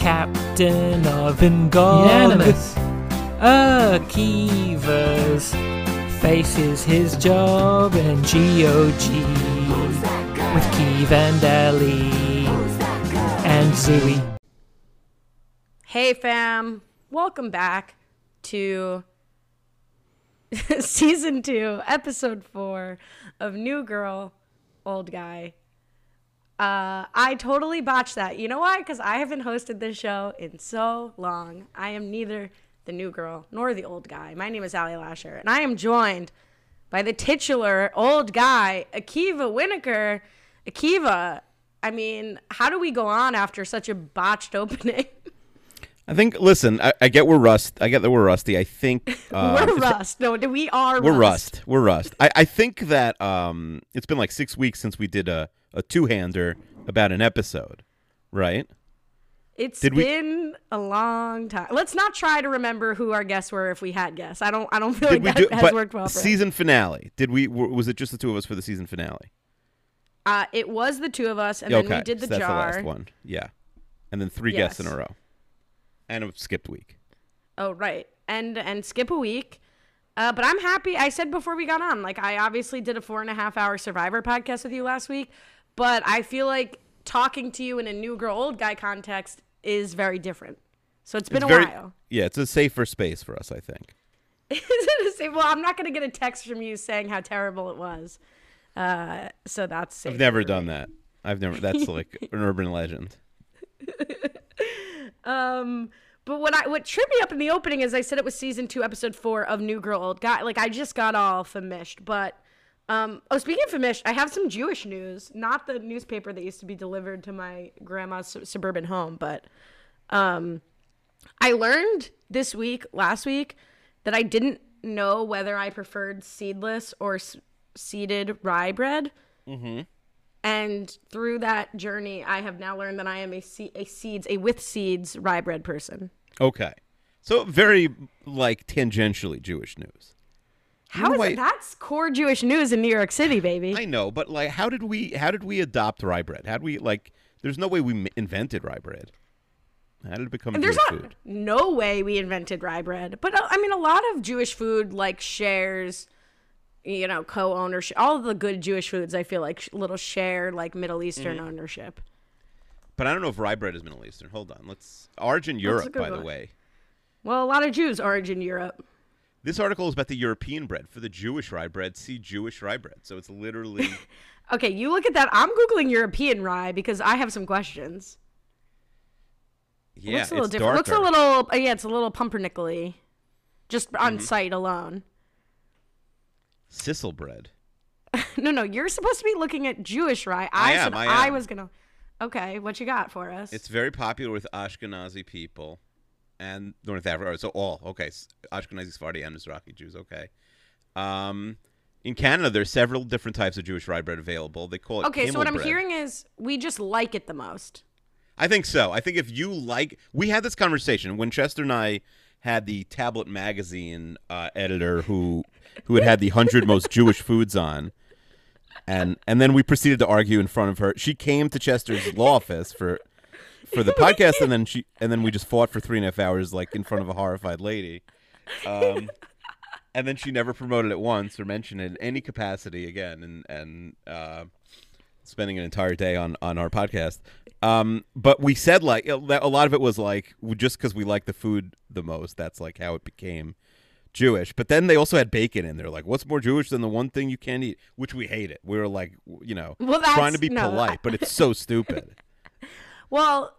captain of Ingolimus. Unanimous. Akiva's faces his job in GOG with Keeve and Ellie and Zooey. Hey, fam. Welcome back to season two, episode four of New Girl, Old Guy. Uh, I totally botched that. You know why? Because I haven't hosted this show in so long. I am neither the new girl nor the old guy. My name is Ali Lasher, and I am joined by the titular old guy, Akiva Winokur. Akiva, I mean, how do we go on after such a botched opening? I think. Listen, I, I get we're rust. I get that we're rusty. I think uh, we're rust. No, we are. We're rust. rust. We're rust. I, I think that um, it's been like six weeks since we did a, a two hander about an episode, right? It's Did we- been a long time. Let's not try to remember who our guests were if we had guests. I don't. I don't feel Did we like do? that has But worked well us. season finale. Did we? Was it just the two of us for the season finale? Uh, it was the two of us, and okay, then we did the so that's jar. the last one. Yeah, and then three guests in a row, and a skipped week. Oh right, and and skip a week. Uh, but I'm happy. I said before we got on, like I obviously did a four and a half hour Survivor podcast with you last week, but I feel like talking to you in a new girl old guy context is very different. So it's been It's a very- while. Yeah, it's a safer space for us, I think. Is it a same- well, I'm not gonna get a text from you saying how terrible it was. Uh, so that's safe I've never done me. that. I've never. That's like an urban legend. Um, but what I what tripped me up in the opening is I said it was season two, episode four of New Girl Old Guy. Like I just got all famished, but um, oh, speaking of famished, I have some Jewish news. Not the newspaper that used to be delivered to my grandma's su- suburban home, but um, I learned this week, last week, that I didn't know whether I preferred seedless or s- seeded rye bread. Mm-hmm. And through that journey, I have now learned that I am a, se- a seeds, a with seeds rye bread person. Okay, so very like tangentially Jewish news. How is it? That's core Jewish news in New York City, baby. I know, but like, how did we? How did we adopt rye bread? How did we like? There's no way we m- invented rye bread. How did it become There's Jewish not food? no way we invented rye bread, but uh, I mean, a lot of Jewish food like shares, you know, co-ownership. All the good Jewish foods, I feel like little share like Middle Eastern Mm-hmm. ownership. But I don't know if rye bread is Middle Eastern. Hold on, let's origin Europe, by the way. Well, a lot of Jews origin Europe. This article is about the European bread. For the Jewish rye bread, see Jewish rye bread. So it's literally Okay, you look at that. I'm googling European rye because I have some questions. yeah, looks a little it's different. Looks a little uh, yeah, it's a little pumpernickel-y. Just on Mm-hmm. site alone. Sissel bread. No, no, you're supposed to be looking at Jewish rye. I I, am, said I I, was gonna. Okay, what you got for us? It's very popular with Ashkenazi people and North Africa. So all okay, Ashkenazi, Sephardi, and Mizrahi Jews. Okay. Um, in Canada, there's several different types of Jewish rye bread available. They call it okay. So what I'm bread. hearing is we just like it the most. I think so. I think if you like, we had this conversation when Chester and I had the Tablet magazine uh, editor who who had had the hundred most Jewish foods on, and and then we proceeded to argue in front of her. She came to Chester's law office for for the podcast, and then she and then we just fought for three and a half hours, like in front of a horrified lady. Um, and then she never promoted it once or mentioned it in any capacity again, and and. Uh, spending an entire day on on our podcast. Um, but we said like a lot of it was like just because we like the food the most. That's like how it became Jewish. But then they also had bacon in there. Like, what's more Jewish than the one thing you can't eat? Which we hate it. We were like, you know, Well, trying to be no, polite, but it's so stupid. Well,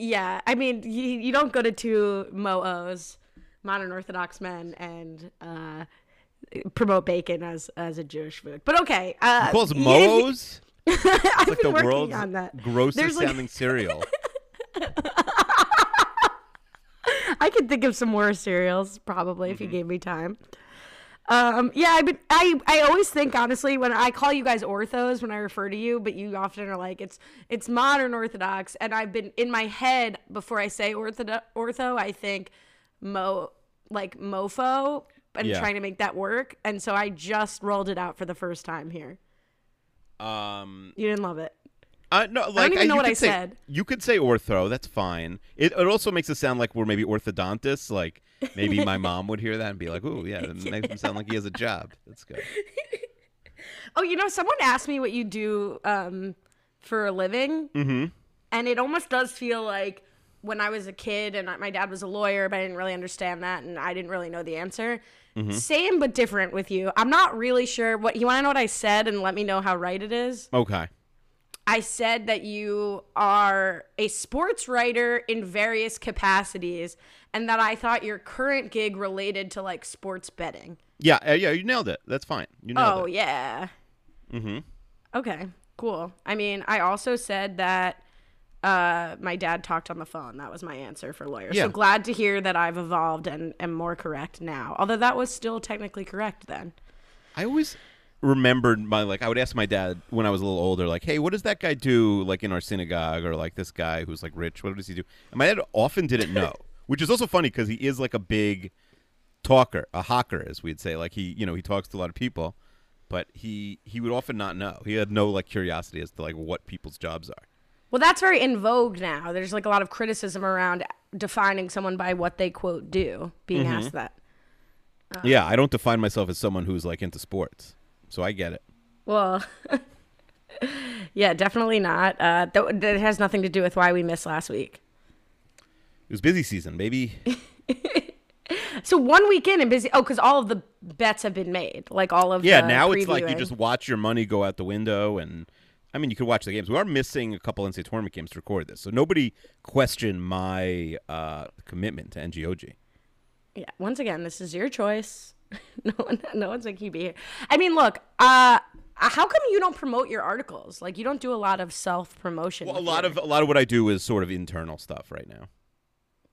yeah. I mean, you, you don't go to two mo'os, modern Orthodox men, and uh, promote bacon as as a Jewish food. But okay. Uh, He calls moos. if- like the world's on that. grossest There's, like- sounding cereal. I could think of some more cereals probably if Mm-hmm. you gave me time. Um, yeah, I, I I always think honestly when I call you guys orthos when I refer to you, but you often are like it's it's modern orthodox, and I've been in my head before I say ortho ortho, I think mo like mofo and Yeah. trying to make that work, and so I just rolled it out for the first time here. Um, You didn't love it. Uh, no, like even know what I say, said. You could say ortho. That's fine. It, it also makes it sound like we're maybe orthodontists. Like maybe my mom would hear that and be like, "Ooh, yeah," it makes him sound like he has a job. That's good. Oh, you know, someone asked me what you do um, for a living, Mm-hmm. and it almost does feel like when I was a kid and my dad was a lawyer, but I didn't really understand that, and I didn't really know the answer. Mm-hmm. Same but different with you. I'm not really sure what you want to know what I said and let me know how right it is. Okay. I said that you are a sports writer in various capacities, and that I thought your current gig related to like sports betting. Yeah, uh, yeah, you nailed it. That's fine. You nailed Oh it. yeah. Mm-hmm. Okay, cool. I mean, I also said that uh, my dad talked on the phone. That was my answer for lawyer. Yeah. So glad to hear that I've evolved and am more correct now. Although that was still technically correct then. I always remembered my like I would ask my dad when I was a little older, like, "Hey, what does that guy do like in our synagogue or like this guy who's like rich? What does he do?" And my dad often didn't know, which is also funny because he is like a big talker, a hawker, as we'd say. Like he, you know, he talks to a lot of people, but he he would often not know. He had no like curiosity as to like what people's jobs are. Well, that's very in vogue now. There's like a lot of criticism around defining someone by what they quote do, being Mm-hmm. asked that. Uh. yeah, I don't define myself as someone who's like into sports, so I get it. Well, yeah, definitely not. Uh, th- that has nothing to do with why we missed last week. It was busy season, baby. So one weekend and busy. Oh, because all of the bets have been made. Like all of Yeah, now it's like you just watch your money go out the window, and I mean, you could watch the games. We are missing a couple NCAA tournament games to record this, so nobody question my uh, commitment to NGOG. Yeah. Once again, this is your choice. no one, no one's making you be here. I mean, look. Uh, how come you don't promote your articles? Like you don't do a lot of self promotion. Well, a lot of a lot of what I do is sort of internal stuff right now,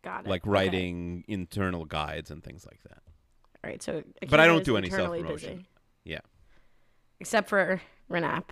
got it. like Okay. writing internal guides and things like that. All right. So, But I don't do any self promotion. Yeah, except for Renap.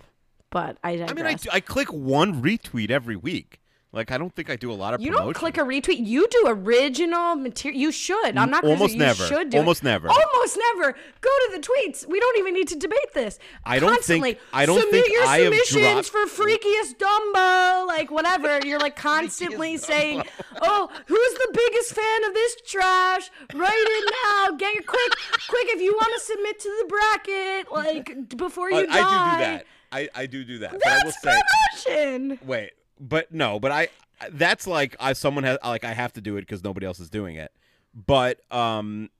But I digress. I mean, I, do- I click one retweet every week. Like, I don't think I do a lot of You promotion. don't click a retweet. You do original material. You should. I'm not gonna Almost say you never. should do it. Almost never. Almost never. Go to the tweets. We don't even need to debate this. I don't think- I don't Submit think your I have submissions dropped- for freakiest Dumbo, like whatever. You're like constantly saying, "Oh, who's the biggest fan of this trash? Write it now. Get your quick, quick. If you want to submit to the bracket, like before you Uh, die." I do do that. I, I do do that. but I will That's say, promotion. Wait, but no, but I that's like I someone has like I have to do it because nobody else is doing it. But um,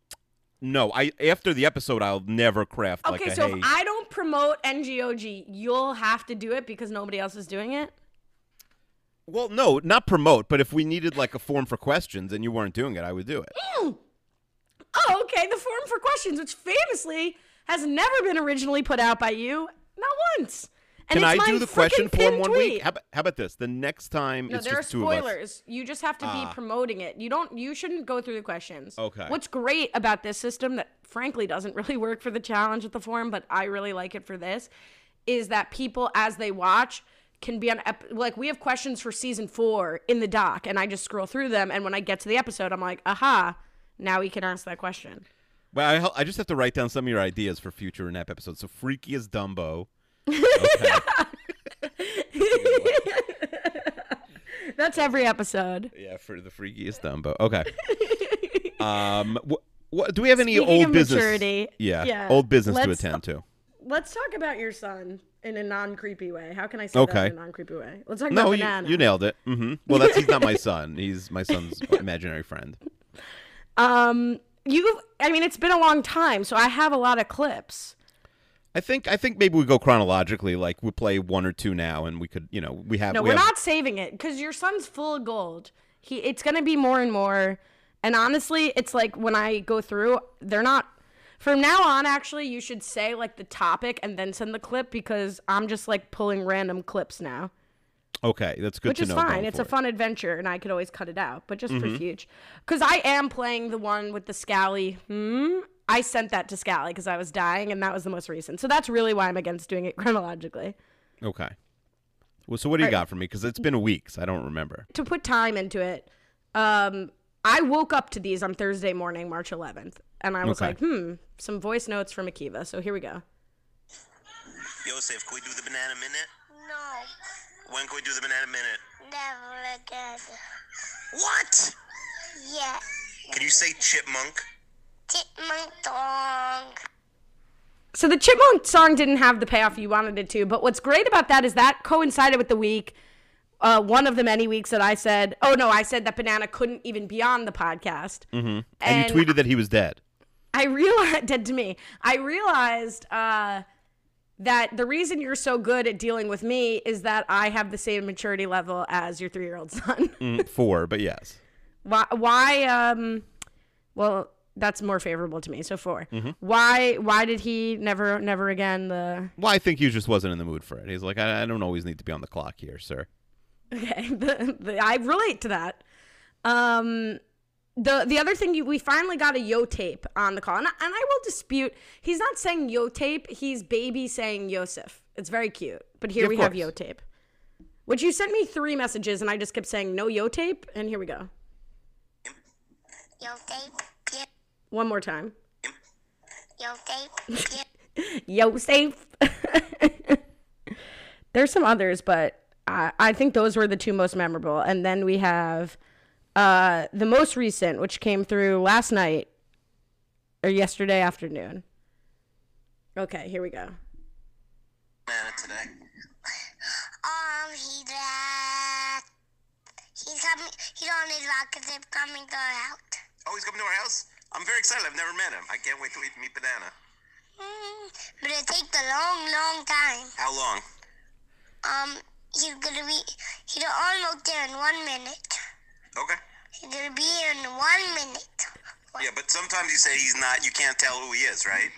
no, I after the episode I'll never craft like Okay, a so hey. if I don't promote NGOG, you'll have to do it because nobody else is doing it. well, no, not promote, but if we needed like a form for questions and you weren't doing it, I would do it. Oh, okay. The form for questions, which famously has never been originally put out by you, not once. And Can I do the question form one tweet. week? How about, how about this? The next time No, it's there are just two of us. spoilers. You just have to be Ah. promoting it. You don't. You shouldn't go through the questions. Okay. What's great about this system that frankly doesn't really work for the challenge at the forum, but I really like it for this, is that people as they watch can be on ep- like we have questions for season four in the doc, and I just scroll through them, and when I get to the episode, I'm like, aha, now we can ask that question. Well, I, I just have to write down some of your ideas for future Nap episodes. So freaky as Dumbo. Okay. That's every episode. yeah, for the freakiest Dumbo. Okay. um, wh- wh- do we have any Speaking old of business? maturity, yeah, yeah, old business to let's- attend to. Let's talk about your son in a non-creepy way. How can I say Okay. that in a non-creepy way? Let's talk No, about you, banana. you nailed it. hmm Well, that's he's not my son. He's my son's imaginary friend. Um, you. I mean, it's been a long time, so I have a lot of clips. I think I think maybe we go chronologically. Like we play one or two now, and we could, you know, we have. No, we we're have, not saving it because your son's full of gold. He, it's gonna be more and more. And honestly, it's like when I go through, they're not. From now on, actually, you should say like the topic and then send the clip because I'm just like pulling random clips now. Okay, that's good which is fine. It's a forward. fun adventure, and I could always cut it out. But just Mm-hmm. for future, because I am playing the one with the Scally. Hmm. I sent that to Scally because I was dying, and that was the most recent. So that's really why I'm against doing it chronologically. Okay. Well, so what do you Alright. got for me? Because it's been a week, so I don't remember. To put time into it, um, I woke up to these on Thursday morning, March 11th, and I was Okay. like, hmm, some voice notes from Akiva. So here we go. Yosef, can we do the banana minute? No. When can we do the banana minute? Never again. What? Yeah. Can you say chipmunk? Chipmunk dong. So the Chipmunk song didn't have the payoff you wanted it to, but what's great about that is that coincided with the week, uh, one of the many weeks that I said, oh no, I said that Banana couldn't even be on the podcast. Mm-hmm. And, you tweeted that he was dead. I realized, dead to me, I realized uh, that the reason you're so good at dealing with me is that I have the same maturity level as your three year old son. Mm, Four, but yes. why, why, um, well, that's more favorable to me. So 4 Why, why did he never, never again the, Well, I think he just wasn't in the mood for it. He's like, I, I don't always need to be on the clock here, sir. Okay, the, the, I relate to that. Um, the the other thing you, we finally got a yo tape on the call, and I, and I will dispute. He's not saying yo tape. He's baby saying Yosef. It's very cute. But here Yeah, of we have yo tape, which you sent me three messages, and I just kept saying no yo tape, and here we go. Yo tape. Yeah. One more time. Yo safe. Yo safe. There's some others, but I, I think those were the two most memorable. And then we have uh, the most recent, which came through last night or yesterday afternoon. Okay, here we go. Banana today. Um, he that he's coming. He's on his rocket ship coming to our house. Oh, he's coming to our house? I'm very excited. I've never met him. I can't wait to meet- meet Banana. Mm, but it takes a long, long time. How long? Um, he's gonna be. He's almost there in one minute. Okay. He's gonna be here in one minute. Yeah, but sometimes you say he's not. You can't tell who he is, right?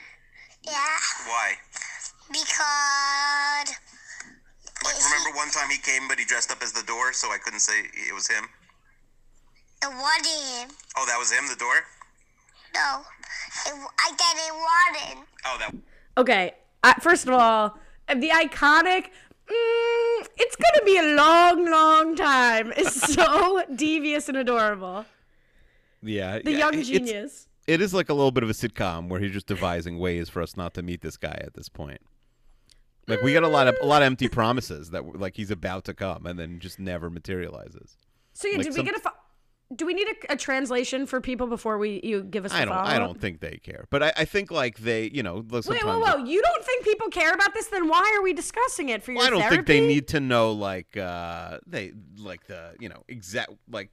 Yeah, Why? because Like, remember one time he came, but he dressed up as the door, so I couldn't say it was him. it wasn't him. Oh, that was him, the door. No, it, I said it wasn't. Oh, that. Okay, uh, first of all, the iconic. Mm, it's gonna be a long, long time. It's so devious and adorable. Yeah. The yeah, young genius. It is like a little bit of a sitcom where he's just devising ways for us not to meet this guy at this point. Like we got a lot of a lot of empty promises that like he's about to come and then just never materializes. So yeah, Like did some- we get a? Fo- do we need a, a translation for people before we you give us? I don't I don't think they care, but I, I think like they you know Wait, whoa, whoa! You don't think people care about this? Then why are we discussing it for your Well, I don't therapy? think they need to know like uh they like the you know exact like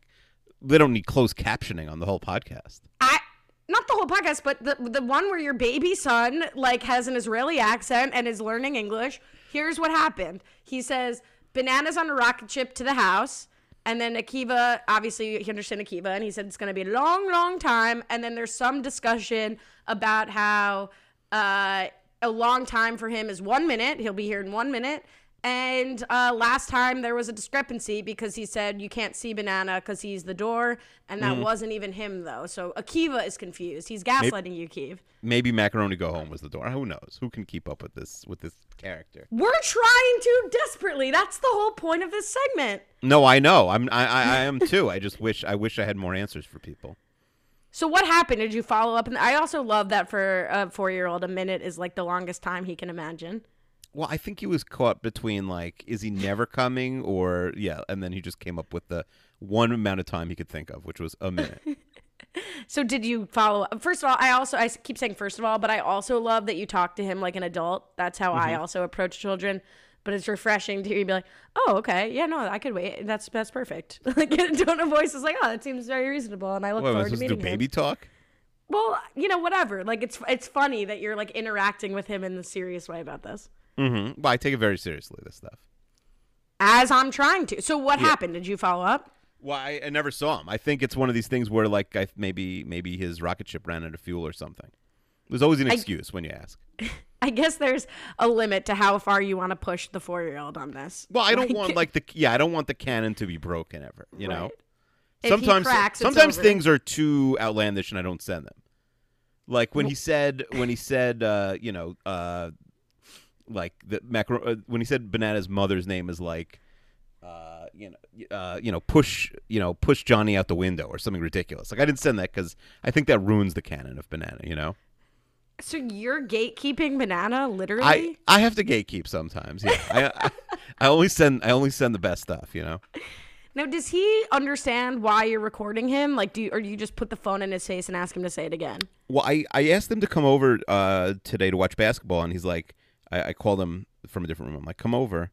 they don't need closed captioning on the whole podcast. I not the whole podcast, but the the one where your baby son like has an Israeli accent and is learning English. Here's what happened. He says bananas on a rocket ship to the house. And then Akiva, obviously, he understood Akiva, and he said it's going to be a long, long time. And then there's some discussion about how uh, a long time for him is one minute. He'll be here in one minute. And uh, last time there was a discrepancy because he said you can't see Banana because he's the door, and that wasn't even him though. So Akiva is confused. He's gaslighting you, Keeve. Maybe macaroni go home was the door. Who knows? Who can keep up with this with this character? We're trying to desperately. That's the whole point of this segment. No, I know. I'm I, I, I am too. I just wish I wish I had more answers for people. So what happened? Did you follow up? And I also love that for a four-year-old, a minute is like the longest time he can imagine. Well, I think he was caught between like, is he never coming, or yeah, and then he just came up with the one amount of time he could think of, which was a minute. So did you follow up? First of all, I also I keep saying first of all, but I also love that you talk to him like an adult. That's how I mm-hmm. also approach children. But it's refreshing to hear you be like, "Oh, okay, yeah, no, I could wait. That's that's perfect." like in a tone of voice is like, "Oh, that seems very reasonable," and I look what forward to this? Do meeting baby him. talk? Well, you know, whatever. Like it's it's funny that you're like interacting with him in the serious way about this, Mm-hmm. Well, I take it very seriously. This stuff. as I'm trying to. So what happened? Did you follow up? Well, I, I never saw him. I think it's one of these things where like I maybe maybe his rocket ship ran out of fuel or something. There's always an excuse when you ask. I guess there's a limit to how far you want to push the four year old on this. Well, I don't want like the yeah, I don't want the cannon to be broken ever. You know. Right. If he sometimes cracks, sometimes things are too outlandish and I don't send them. Like when he said when he said uh, you know uh, like the macro uh, when he said banana's mother's name is like uh, you know uh, you know push you know push Johnny out the window or something ridiculous. Like I didn't send that because I think that ruins the canon of banana. You know. So you're gatekeeping banana, literally? I I have to gatekeep sometimes. Yeah, I, I I only send I only send the best stuff. You know. now, does he understand why you're recording him? Like, do you, or do you just put the phone in his face and ask him to say it again? Well, I, I asked him to come over uh, today to watch basketball, and he's like, I, I called him from a different room. I'm like, come over,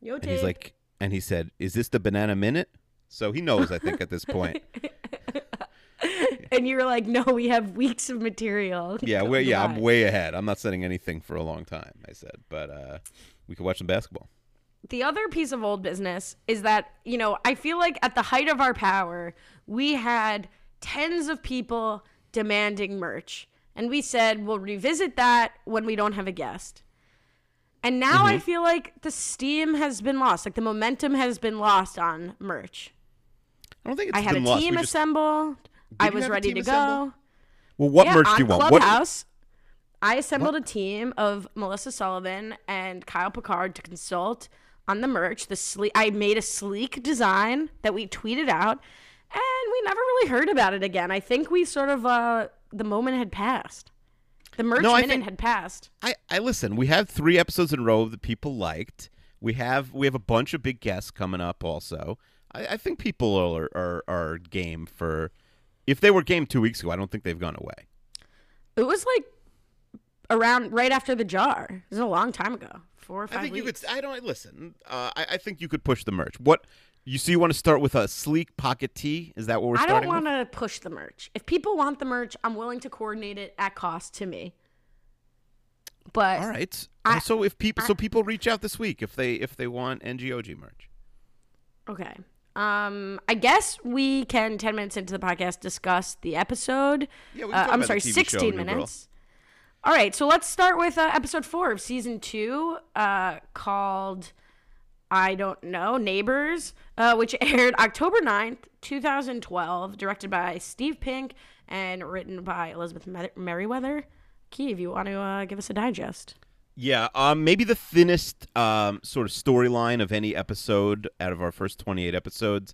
Yo, and he's like, and he said, "Is this the banana minute?" So he knows, I think, at this point. and you're like, no, we have weeks of material. Yeah, way, yeah, I'm way ahead. I'm not sending anything for a long time. I said, but uh, we could watch some basketball. the other piece of old business is that you know i feel like at the height of our power we had tens of people demanding merch and we said we'll revisit that when we don't have a guest and now i feel like the steam has been lost like the momentum has been lost on merch I don't think it's i had a lost. team just- assembled i was ready to assembled? go Well, what yeah, merch do you want? What? Clubhouse, I assembled a team of Melissa Sullivan and Kyle Picard to consult on the merch. The sleek, I made a sleek design that we tweeted out, and we never really heard about it again. I think we sort of uh, the moment had passed. The merch No, minute think- had passed. I, I listen. We have three episodes in a row that people liked. We have we have a bunch of big guests coming up. Also, I, I think people are, are are game for. If they were game two weeks ago, I don't think they've gone away. It was like around right after the jar. It was a long time ago, four or five I think weeks. you could. I don't listen. Uh, I, I think you could push the merch. What you see? You want to start with a sleek pocket tee? Is that what we're I don't want to push the merch. If people want the merch, I'm willing to coordinate it at cost to me. But All right. I- so if people so people reach out this week if they if they want NGOG merch. Okay. Um, I guess we can ten minutes into the podcast discuss the episode. Yeah, we Uh, I'm sorry, sixteen minutes. All right, so let's start with uh, episode four of season two, uh, called I don't know Neighbors, uh, which aired October 9th, two thousand twelve, directed by Steve Pink and written by Elizabeth Mer- Meriwether. If you want to uh, give us a digest. Yeah, um, maybe the thinnest um, sort of storyline of any episode out of our first 28 episodes.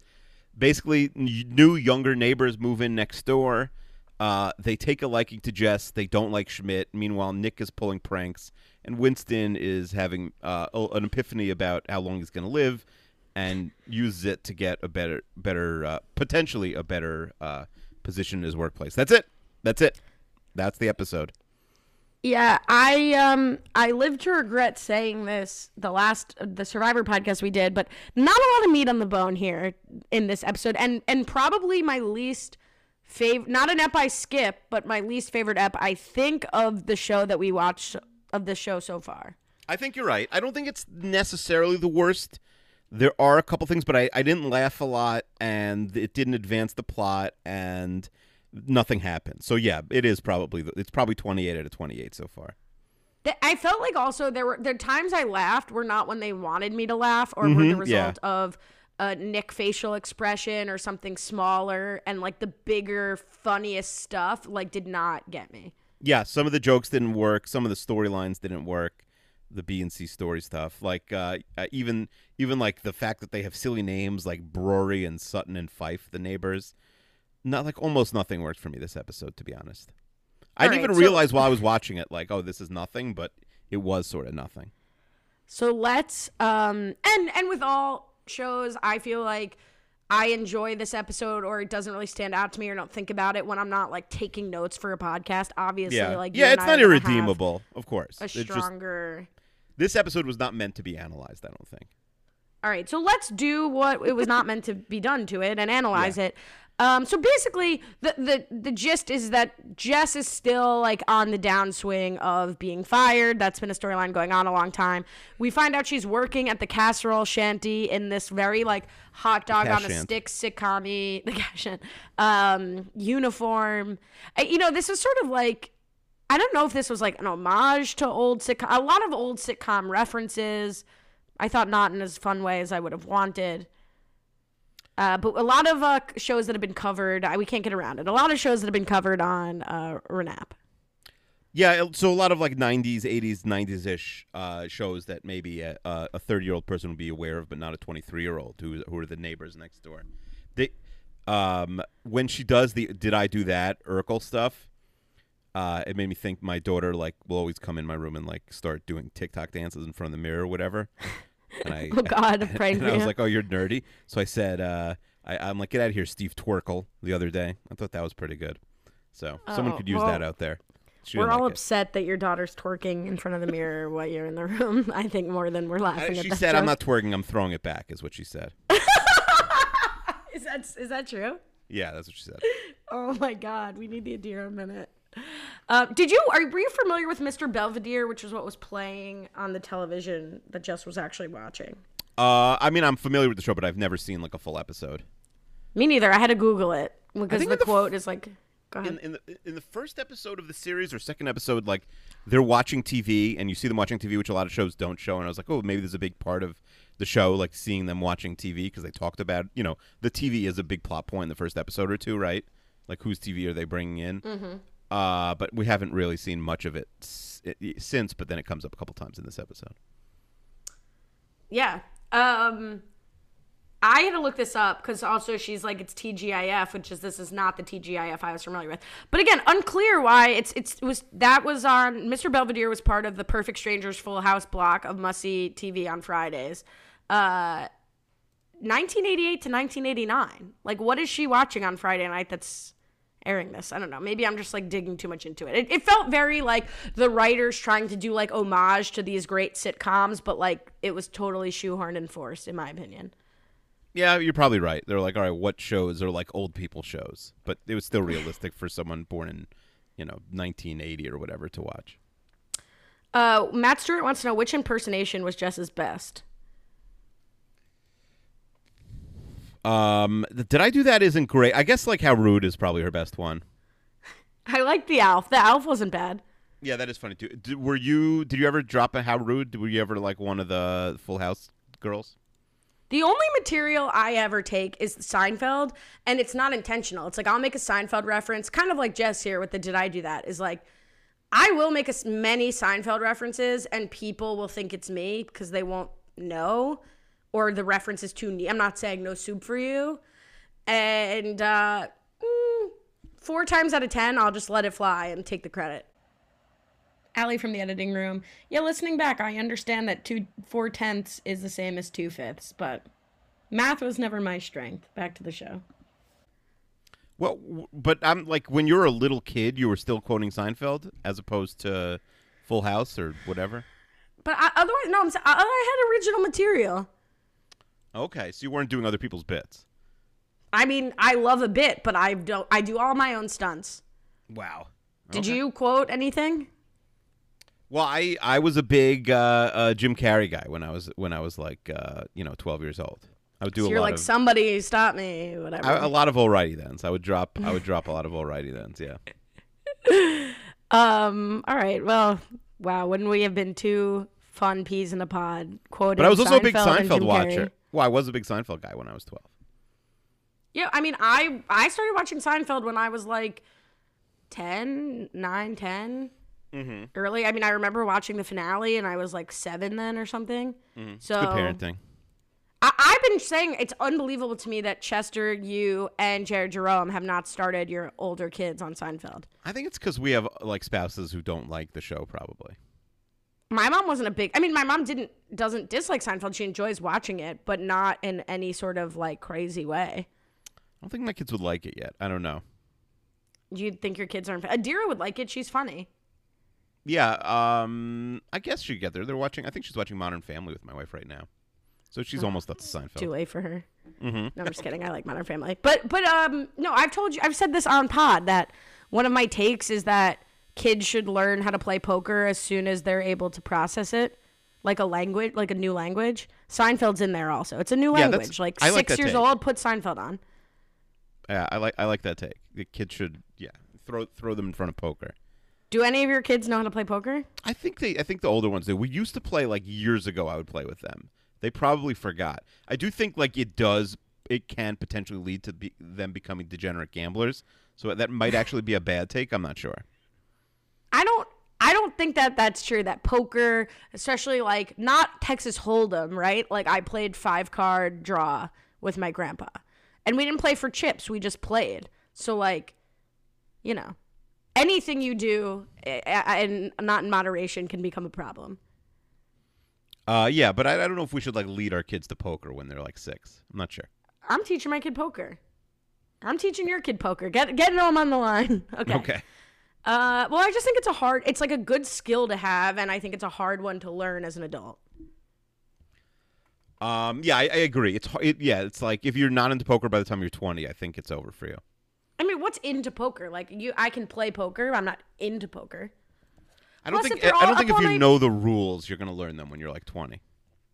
Basically, new younger neighbors move in next door. Uh, they take a liking to Jess. They don't like Schmidt. Meanwhile, Nick is pulling pranks, and Winston is having uh, an epiphany about how long he's going to live, and uses it to get a better, better, uh, potentially a better uh, position in his workplace. That's it. That's it. That's the episode. Yeah, I um I live to regret saying this the last the Survivor podcast we did, but not a lot of meat on the bone here in this episode, and and probably my least favorite, not an ep I skip, but my least favorite ep I think of the show that we watched of the show so far. I think you're right. I don't think it's necessarily the worst. There are a couple things, but I, I didn't laugh a lot, and it didn't advance the plot, and nothing happened. So yeah, it is probably the- it's probably 28 out of 28 so far. I felt like also there were there times I laughed were not when they wanted me to laugh or were the Mhm, yeah. result of a Nick facial expression or something smaller and like the bigger funniest stuff like did not get me. Yeah, some of the jokes didn't work. Some of the storylines didn't work. The B and C story stuff, like uh, uh, even even like the fact that they have silly names like Brory and Sutton and Fife, the neighbors. Not like almost nothing worked for me this episode, to be honest. I All didn't right, even so- realize while I was watching it, like, oh, this is nothing, but it was sort of nothing. So let's um and and with all shows I feel like I enjoy this episode or it doesn't really stand out to me or don't think about it when I'm not like taking notes for a podcast. Obviously Yeah, like yeah, it's not are gonna have irredeemable, of course. A It's just stronger this episode was not meant to be analyzed. I don't think. All right, so let's do what it was not meant to be done to it and analyze it. Um, so basically, the, the the gist is that Jess is still like on the downswing of being fired. That's been a storyline going on a long time. We find out she's working at the casserole shanty in this very like hot dog on a stick sitcom the um, uniform. You know, this is sort of like I don't know if this was like an homage to old sitcom. A lot of old sitcom references. I thought not in as fun way as I would have wanted. Uh, but a lot of uh, shows that have been covered, I, we can't get around it. A lot of shows that have been covered on uh, Renap. Yeah, so a lot of like '90s, '80s, '90s ish uh, shows that maybe a a 30 year old person would be aware of, but not a 23 year old who who are the neighbors next door. They, um, when she does the "Did I do that?" Urkel stuff, uh, it made me think my daughter like will always come in my room and like start doing TikTok dances in front of the mirror or whatever. And I, Oh, God, I'm praying and I was like, "Oh, you're nerdy." So I said, uh, I, "I'm like, get out of here, Steve Twerkle." The other day, I thought that was pretty good. So someone Oh, could use well, that out there. She We're all like it. upset that your daughter's twerking in front of the mirror while you're in the room. I think more than we're laughing at she that said, "I'm not twerking. I'm throwing it back," is what she said. Is that is that true? Yeah, that's what she said. Oh my God, we need the Adira minute. Uh, did you are were you familiar with Mr. Belvedere, which is what was playing on the television that Jess was actually watching? Uh, I mean, I'm familiar with the show, but I've never seen like a full episode. Me neither. I had to Google it because the the f- quote is like, "Go ahead." in, in the in the first episode of the series or second episode, like they're watching TV and you see them watching TV, which a lot of shows don't show. And I was like, oh, maybe there's a big part of the show, like seeing them watching TV because they talked about, you know, the TV is a big plot point in the first episode or two, right? Like whose TV are they bringing in? Mm-hmm. Uh, but we haven't really seen much of it s- since. But then it comes up a couple times in this episode. Yeah. Um I had to look this up because also she's like it's TGIF, which is this is not the TGIF I was familiar with. But again, unclear why it's it's it was that was on Mr. Belvedere was part of the Perfect Strangers Full House block of must see TV on Fridays. Uh 1988 to 1989. Like what is she watching on Friday night that's airing this. I don't know. Maybe I'm just like digging too much into it. It, it felt very like the writers trying to do like homage to these great sitcoms, but like it was totally shoehorned and forced, in my opinion. Yeah, you're probably right. They're like, all right, what shows are like old people shows? But it was still realistic for someone born in, you know, 1980 or whatever to watch. Uh, Matt Stewart wants to know which impersonation was Jess's best. Um, did I do that? Isn't great. I guess like how rude is probably her best one. I like the Alf. The Alf wasn't bad. Yeah, that is funny too. Did, were you? Did you ever drop a how rude? Were you ever like one of the Full House girls? The only material I ever take is Seinfeld, and it's not intentional. It's like I'll make a Seinfeld reference, kind of like Jess here with the "Did I do that?" Is like I will make as many Seinfeld references, and people will think it's me because they won't know, or the reference is too neat. I'm not saying no soup for you, and uh, mm, four times out of ten, I'll just let it fly and take the credit. Allie from the editing room. Yeah, listening back, I understand that two four tenths is the same as two fifths, but math was never my strength. Back to the show. Well, but I'm like when you were a little kid, you were still quoting Seinfeld as opposed to Full House or whatever. But I, otherwise, no, I'm I, I had original material. Okay, so you weren't doing other people's bits. I mean, I love a bit, but I don't. I do all my own stunts. Wow. Did you quote anything? Well, I I was a big uh, uh, Jim Carrey guy when I was when I was like uh, you know 12 years old. I would do So a you're lot like, of somebody stop me, whatever. I, a lot of alrighty thens. I would drop I would drop a lot of alrighty thens. Yeah. um. All right. Well. Wow. Wouldn't we have been two fun peas in a pod quoting? But I was also a big Seinfeld Seinfeld watcher. Carrey? Well, I was a big Seinfeld guy when I was 12. Yeah, I mean, I I started watching Seinfeld when I was like 10, 9, 10. Mm-hmm. Early. I mean, I remember watching the finale and I was like seven then or something. So Mm-hmm. Good parenting. I, I've been saying it's unbelievable to me that Chester, you, and Jared Jerome have not started your older kids on Seinfeld. I think it's because we have like spouses who don't like the show, probably. My mom wasn't a big. I mean, my mom didn't doesn't dislike Seinfeld. She enjoys watching it, but not in any sort of like crazy way. I don't think my kids would like it yet. I don't know. Do you think your kids aren't? Adira would like it. She's funny. Yeah, um, I guess she'd get there. They're watching. I think she's watching Modern Family with my wife right now, so she's almost up to Seinfeld. Too late for her. Mm-hmm. No, I'm just kidding. I like Modern Family, but but um, no, I've told you, I've said this on Pod that one of my takes is that kids should learn how to play poker as soon as they're able to process it, like a language, like a new language. Seinfeld's in there also. It's a new Yeah, language. Like I six that years take. old, put Seinfeld on. Yeah, I like I like that take. The kids should yeah throw throw them in front of poker. Do any of your kids know how to play poker? I think they I think the older ones do. We used to play like years ago. I would play with them. They probably forgot. I do think like it does. It can potentially lead to be, them becoming degenerate gamblers. So that might actually be a bad take. I'm not sure. I don't I don't think that that's true that poker especially like not Texas Hold'em, right? Like I played 5 card draw with my grandpa. And we didn't play for chips, we just played. So like you know, anything you do eh, eh, and not in moderation can become a problem. Uh, yeah, but I, I don't know if we should like lead our kids to poker when they're like six. I'm not sure. I'm teaching my kid poker. I'm teaching your kid poker. Get getting them on the line. Okay. Okay. Uh, well, I just think it's a hard. It's like a good skill to have, and I think it's a hard one to learn as an adult. Um, yeah, I, I agree. It's hard. It, yeah, it's like if you're not into poker by the time you're 20, I think it's over for you. I mean, what's into poker? Like you, I can play poker. I'm not into poker. I don't Plus, think if I don't think if you night- know the rules, you're gonna learn them when you're like 20.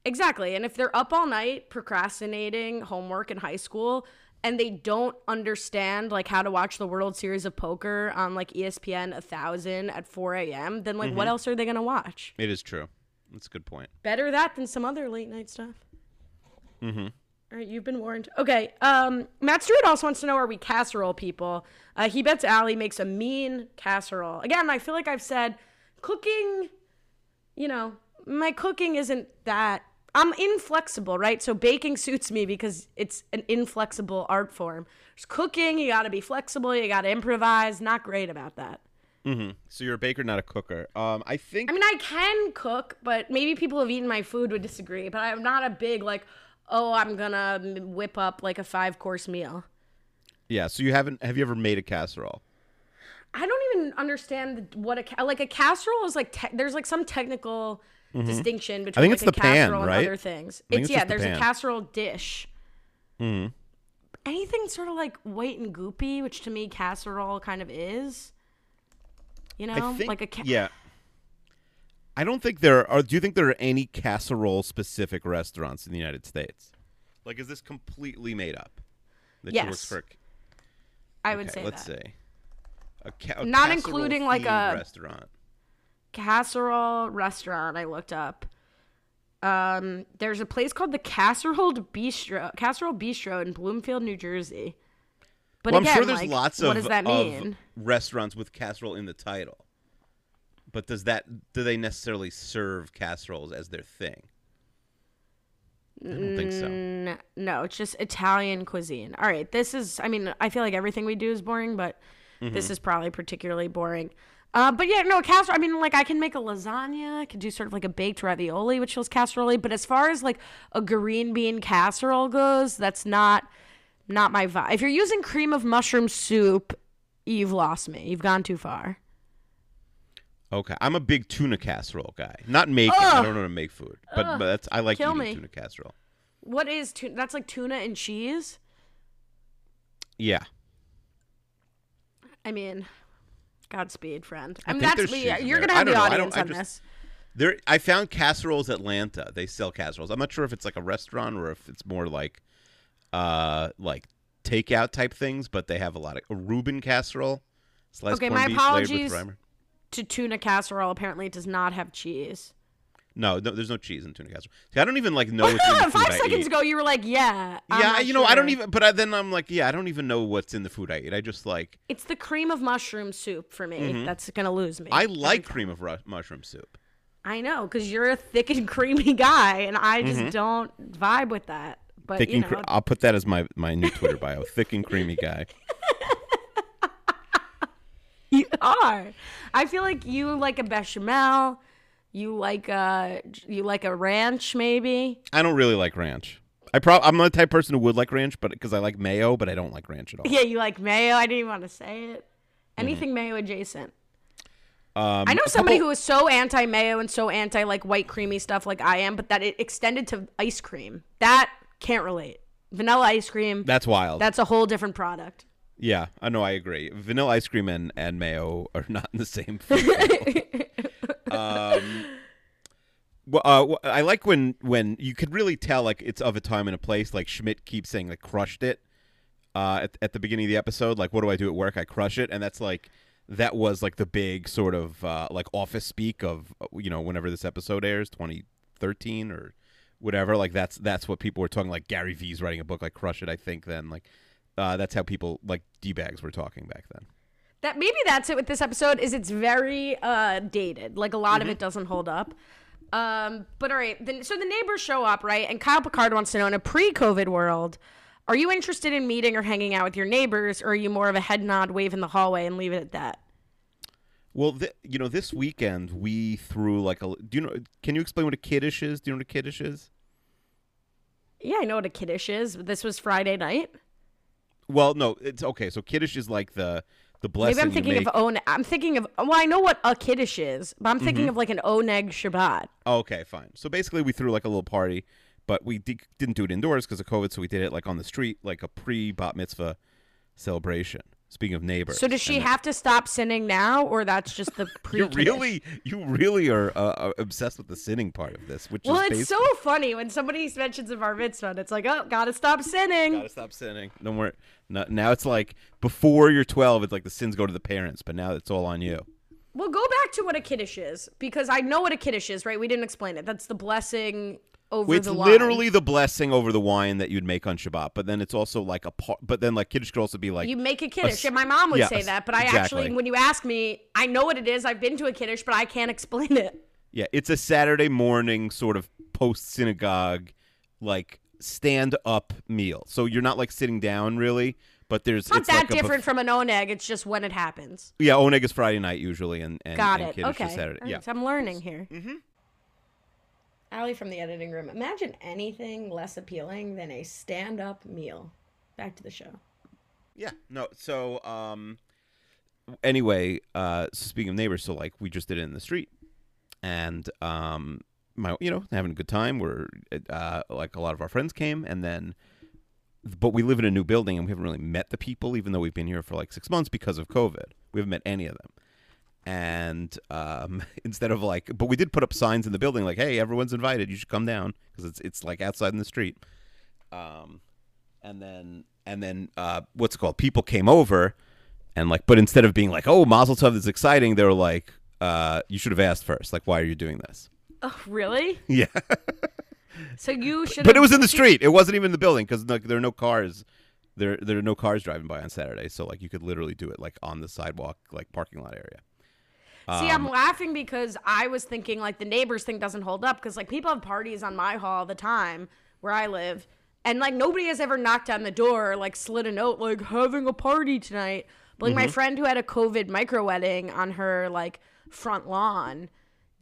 Exactly. And if they're up all night procrastinating homework in high school and they don't understand like how to watch the World Series of Poker on like ESPN 1000 at 4 a.m., then like what else are they going to watch? It is true. That's a good point. Better that than some other late night stuff. Mm-hmm. All right, you've been warned. Okay. Um, Matt Stewart also wants to know: Are we casserole people? Uh, he bets Allie makes a mean casserole. Again, I feel like I've said cooking. You know, my cooking isn't that. I'm inflexible, right? So baking suits me because it's an inflexible art form. There's cooking, you got to be flexible, you got to improvise. Not great about that. So you're a baker, not a cooker. Um, I think I mean, I can cook, but maybe people who have eaten my food would disagree. But I'm not a big like, oh, I'm gonna whip up like a five course meal. yeah. So you haven't have you ever made a casserole? I don't even understand what a like a casserole is like. Te- there's like some technical distinction between Mm-hmm. think like it's a the pan, casserole right? and other things. I It's, it's yeah, just the there's a casserole dish. Mm-hmm. Anything sort of like white and goopy, which to me casserole kind of is. You know, I think like a ca- yeah. I don't think there are. Do you think there are any casserole specific restaurants in the United States? Like, is this completely made up? That Yes. for- I would okay, say let's that. see. A ca- a Not including, like, a- restaurant. Casserole restaurant I looked up. Um, there's a place called the Casserole Bistro, Casserole Bistro in Bloomfield, New Jersey. But well, again, I'm sure there's like, lots of, what does that mean? restaurants with casserole in the title. But does that do they necessarily serve casseroles as their thing? I don't think so. N- no, it's just Italian cuisine. All right, this is. I mean, I feel like everything we do is boring, but Mm-hmm. this is probably particularly boring. Uh, but yeah, no, casserole. I mean, like I can make a lasagna. I could do sort of like a baked ravioli, which feels casserole But as far as like a green bean casserole goes, that's not not my vibe. If you're using cream of mushroom soup, you've lost me. You've gone too far. Okay, I'm a big tuna casserole guy. Not making. I don't know how to make food, but, but that's I like Kill eating me. tuna casserole. What is tuna? That's like tuna and cheese. Yeah, I mean, Godspeed, friend. I, mean, that's me. You're gonna have the know. Audience on just- this. there. I found Casseroles Atlanta. They sell casseroles. I'm not sure if it's like a restaurant or if it's more like, uh, like takeout type things. But they have a lot of a Reuben casserole, sliced Okay, corned my beef flavored with apologies. to tuna casserole apparently it does not have cheese. No, no, there's no cheese in tuna casserole. See, I don't even like know what's in the food Five I seconds eat. ago, you were like, "Yeah." I'm yeah, not you know, I don't even. But I, then I'm like, yeah, I don't even know what's in the food I eat. I just like It's the cream of mushroom soup for me. That's gonna lose me. Mm-hmm. I every like time. cream of ru- mushroom soup. I know, because you're a thick and creamy guy, and I just don't vibe with that. But Mm-hmm. Thick you and know, cre- I'll put that as my my new Twitter bio. Thick and creamy guy. you are. I feel like you like a bechamel. You like a you like a ranch, maybe. I don't really like ranch. I prob I'm the type of person who would like ranch, but because I like mayo, but I don't like ranch at all. Yeah, you like mayo. I didn't even want to say it. Anything mayo adjacent. Um, I know somebody couple- who is so anti mayo and so anti like white creamy stuff like I am, but that it extended to ice cream. That can't relate. Vanilla ice cream. That's wild. that's a whole different product. yeah, I know. I agree. Vanilla ice cream and, and mayo are not in the same. um, well, uh, I like when when you could really tell like it's of a time and a place. Like Schmidt keeps saying like crushed it uh, at at the beginning of the episode. Like, what do I do at work? I crush it, and that's like that was like the big sort of uh, like office speak of you know whenever this episode airs, 2013 or whatever. Like that's that's what people were talking. Like Gary V's writing a book like Crush It. I think then like uh, that's how people like d bags were talking back then. That maybe that's it with this episode. Is it's very uh, dated. Like a lot of it doesn't hold up. Um, but all right, then so the neighbors show up, right? And Kyle Picard wants to know in a pre-COVID world, are you interested in meeting or hanging out with your neighbors, or are you more of a head nod, wave in the hallway, and leave it at that? Well, th- you know, this weekend we threw like a. Do you know? Can you explain what a kiddush is? Do you know what a kiddush is? Yeah, I know what a kiddush is. but This was Friday night. Well, no, it's okay. So kiddush is like the the blessing. Maybe I'm thinking of on. I'm thinking of. Well, I know what a kiddush is, but I'm Mm-hmm. thinking of like an oneg Shabbat. Oh, okay, fine. So basically, we threw like a little party, but we d- didn't do it indoors because of COVID. So we did it like on the street, like a pre bat mitzvah celebration. Speaking of neighbors, So does she And have to stop sinning now, or that's just the pre? You really, you really are uh, uh, obsessed with the sinning part of this, which Well, is it's basically- so funny when somebody mentions a bar mitzvah. and It's like, oh, gotta stop sinning. Gotta stop sinning. No more. No, now it's like before you're 12, it's like the sins go to the parents, but now it's all on you. Well, go back to what a kiddush is because I know what a kiddush is, right? We didn't explain it. That's the blessing over It's the wine. literally the blessing over the wine that you'd make on Shabbat, but then it's also like a part. But then like kiddush could also be like you make a kiddush. s- and my mom would yeah, say s- that. But I exactly. actually, when you ask me, I know what it is. I've been to a kiddush, but I can't explain it. yeah, it's a Saturday morning sort of post synagogue like stand up meal. So you're not like sitting down really, but there's It's not that like a buff- different from an oneg. It's just when it happens. yeah, oneg is Friday night usually, and, and Got and it. kiddush Okay. is Saturday. All right, Yeah, so I'm learning here. Mm-hmm. Allie from the editing room. Imagine anything less appealing than a stand-up meal. Back to the show. Yeah. No. So, um, anyway, uh, speaking of neighbors, so like we just did it in the street, and um, my, you know, having a good time. We're uh, like a lot of our friends came, and then, but we live in a new building, and we haven't really met the people, even though we've been here for like six months because of COVID. We haven't met any of them. And um, instead of like, but we did put up signs in the building like, "Hey, everyone's invited. You should come down," because it's it's like outside in the street. Um, and then and then uh, what's it called? People came over, and like, but instead of being like, "Oh, Mazel Tov is exciting," they were like, uh, "You should have asked first. Like, why are you doing this?" Oh, really? Yeah, So you should. but it was in the street. It wasn't even in the building because like there are no cars. There there are no cars driving by on Saturday, so like you could literally do it like on the sidewalk, like parking lot area. See, Um, I'm laughing because I was thinking like the neighbors thing doesn't hold up because like people have parties on my hall all the time where I live, and like nobody has ever knocked on the door or like slid a note like having a party tonight. But like my Mm-hmm. friend who had a COVID micro wedding on her like front lawn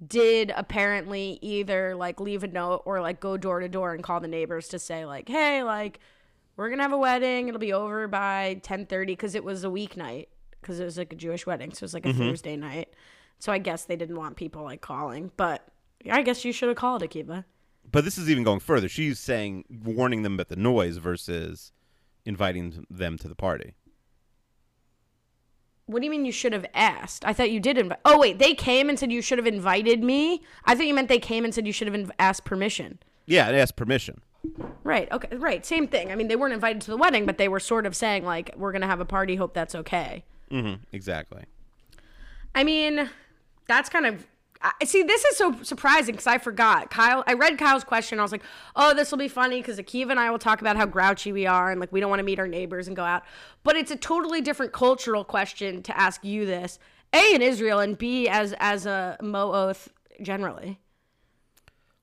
did apparently either like leave a note or like go door to door and call the neighbors to say like, hey, like we're gonna have a wedding. It'll be over by ten thirty because it was a weeknight because it was like a Jewish wedding, so it was like a mm-hmm. Thursday night. So I guess they didn't want people like calling, but I guess you should have called Akiva. But this is even going further. She's saying warning them about the noise versus inviting them to the party. What do you mean you should have asked? I thought you did invite. Oh wait, they came and said you should have invited me. I thought you meant they came and said you should have inv- asked permission. Yeah, it asked permission. Right. Okay. Right. Same thing. I mean, they weren't invited to the wedding, but they were sort of saying like, "We're gonna have a party. Hope that's okay." Hmm exactly. I mean, that's kind of. I see, this is so surprising because I forgot. Kyle, I read Kyle's question. I was like, oh, this will be funny because Akiva and I will talk about how grouchy we are and like we don't want to meet our neighbors and go out. But it's a totally different cultural question to ask you this. A, in Israel, and B, as, as a Mo'oth generally.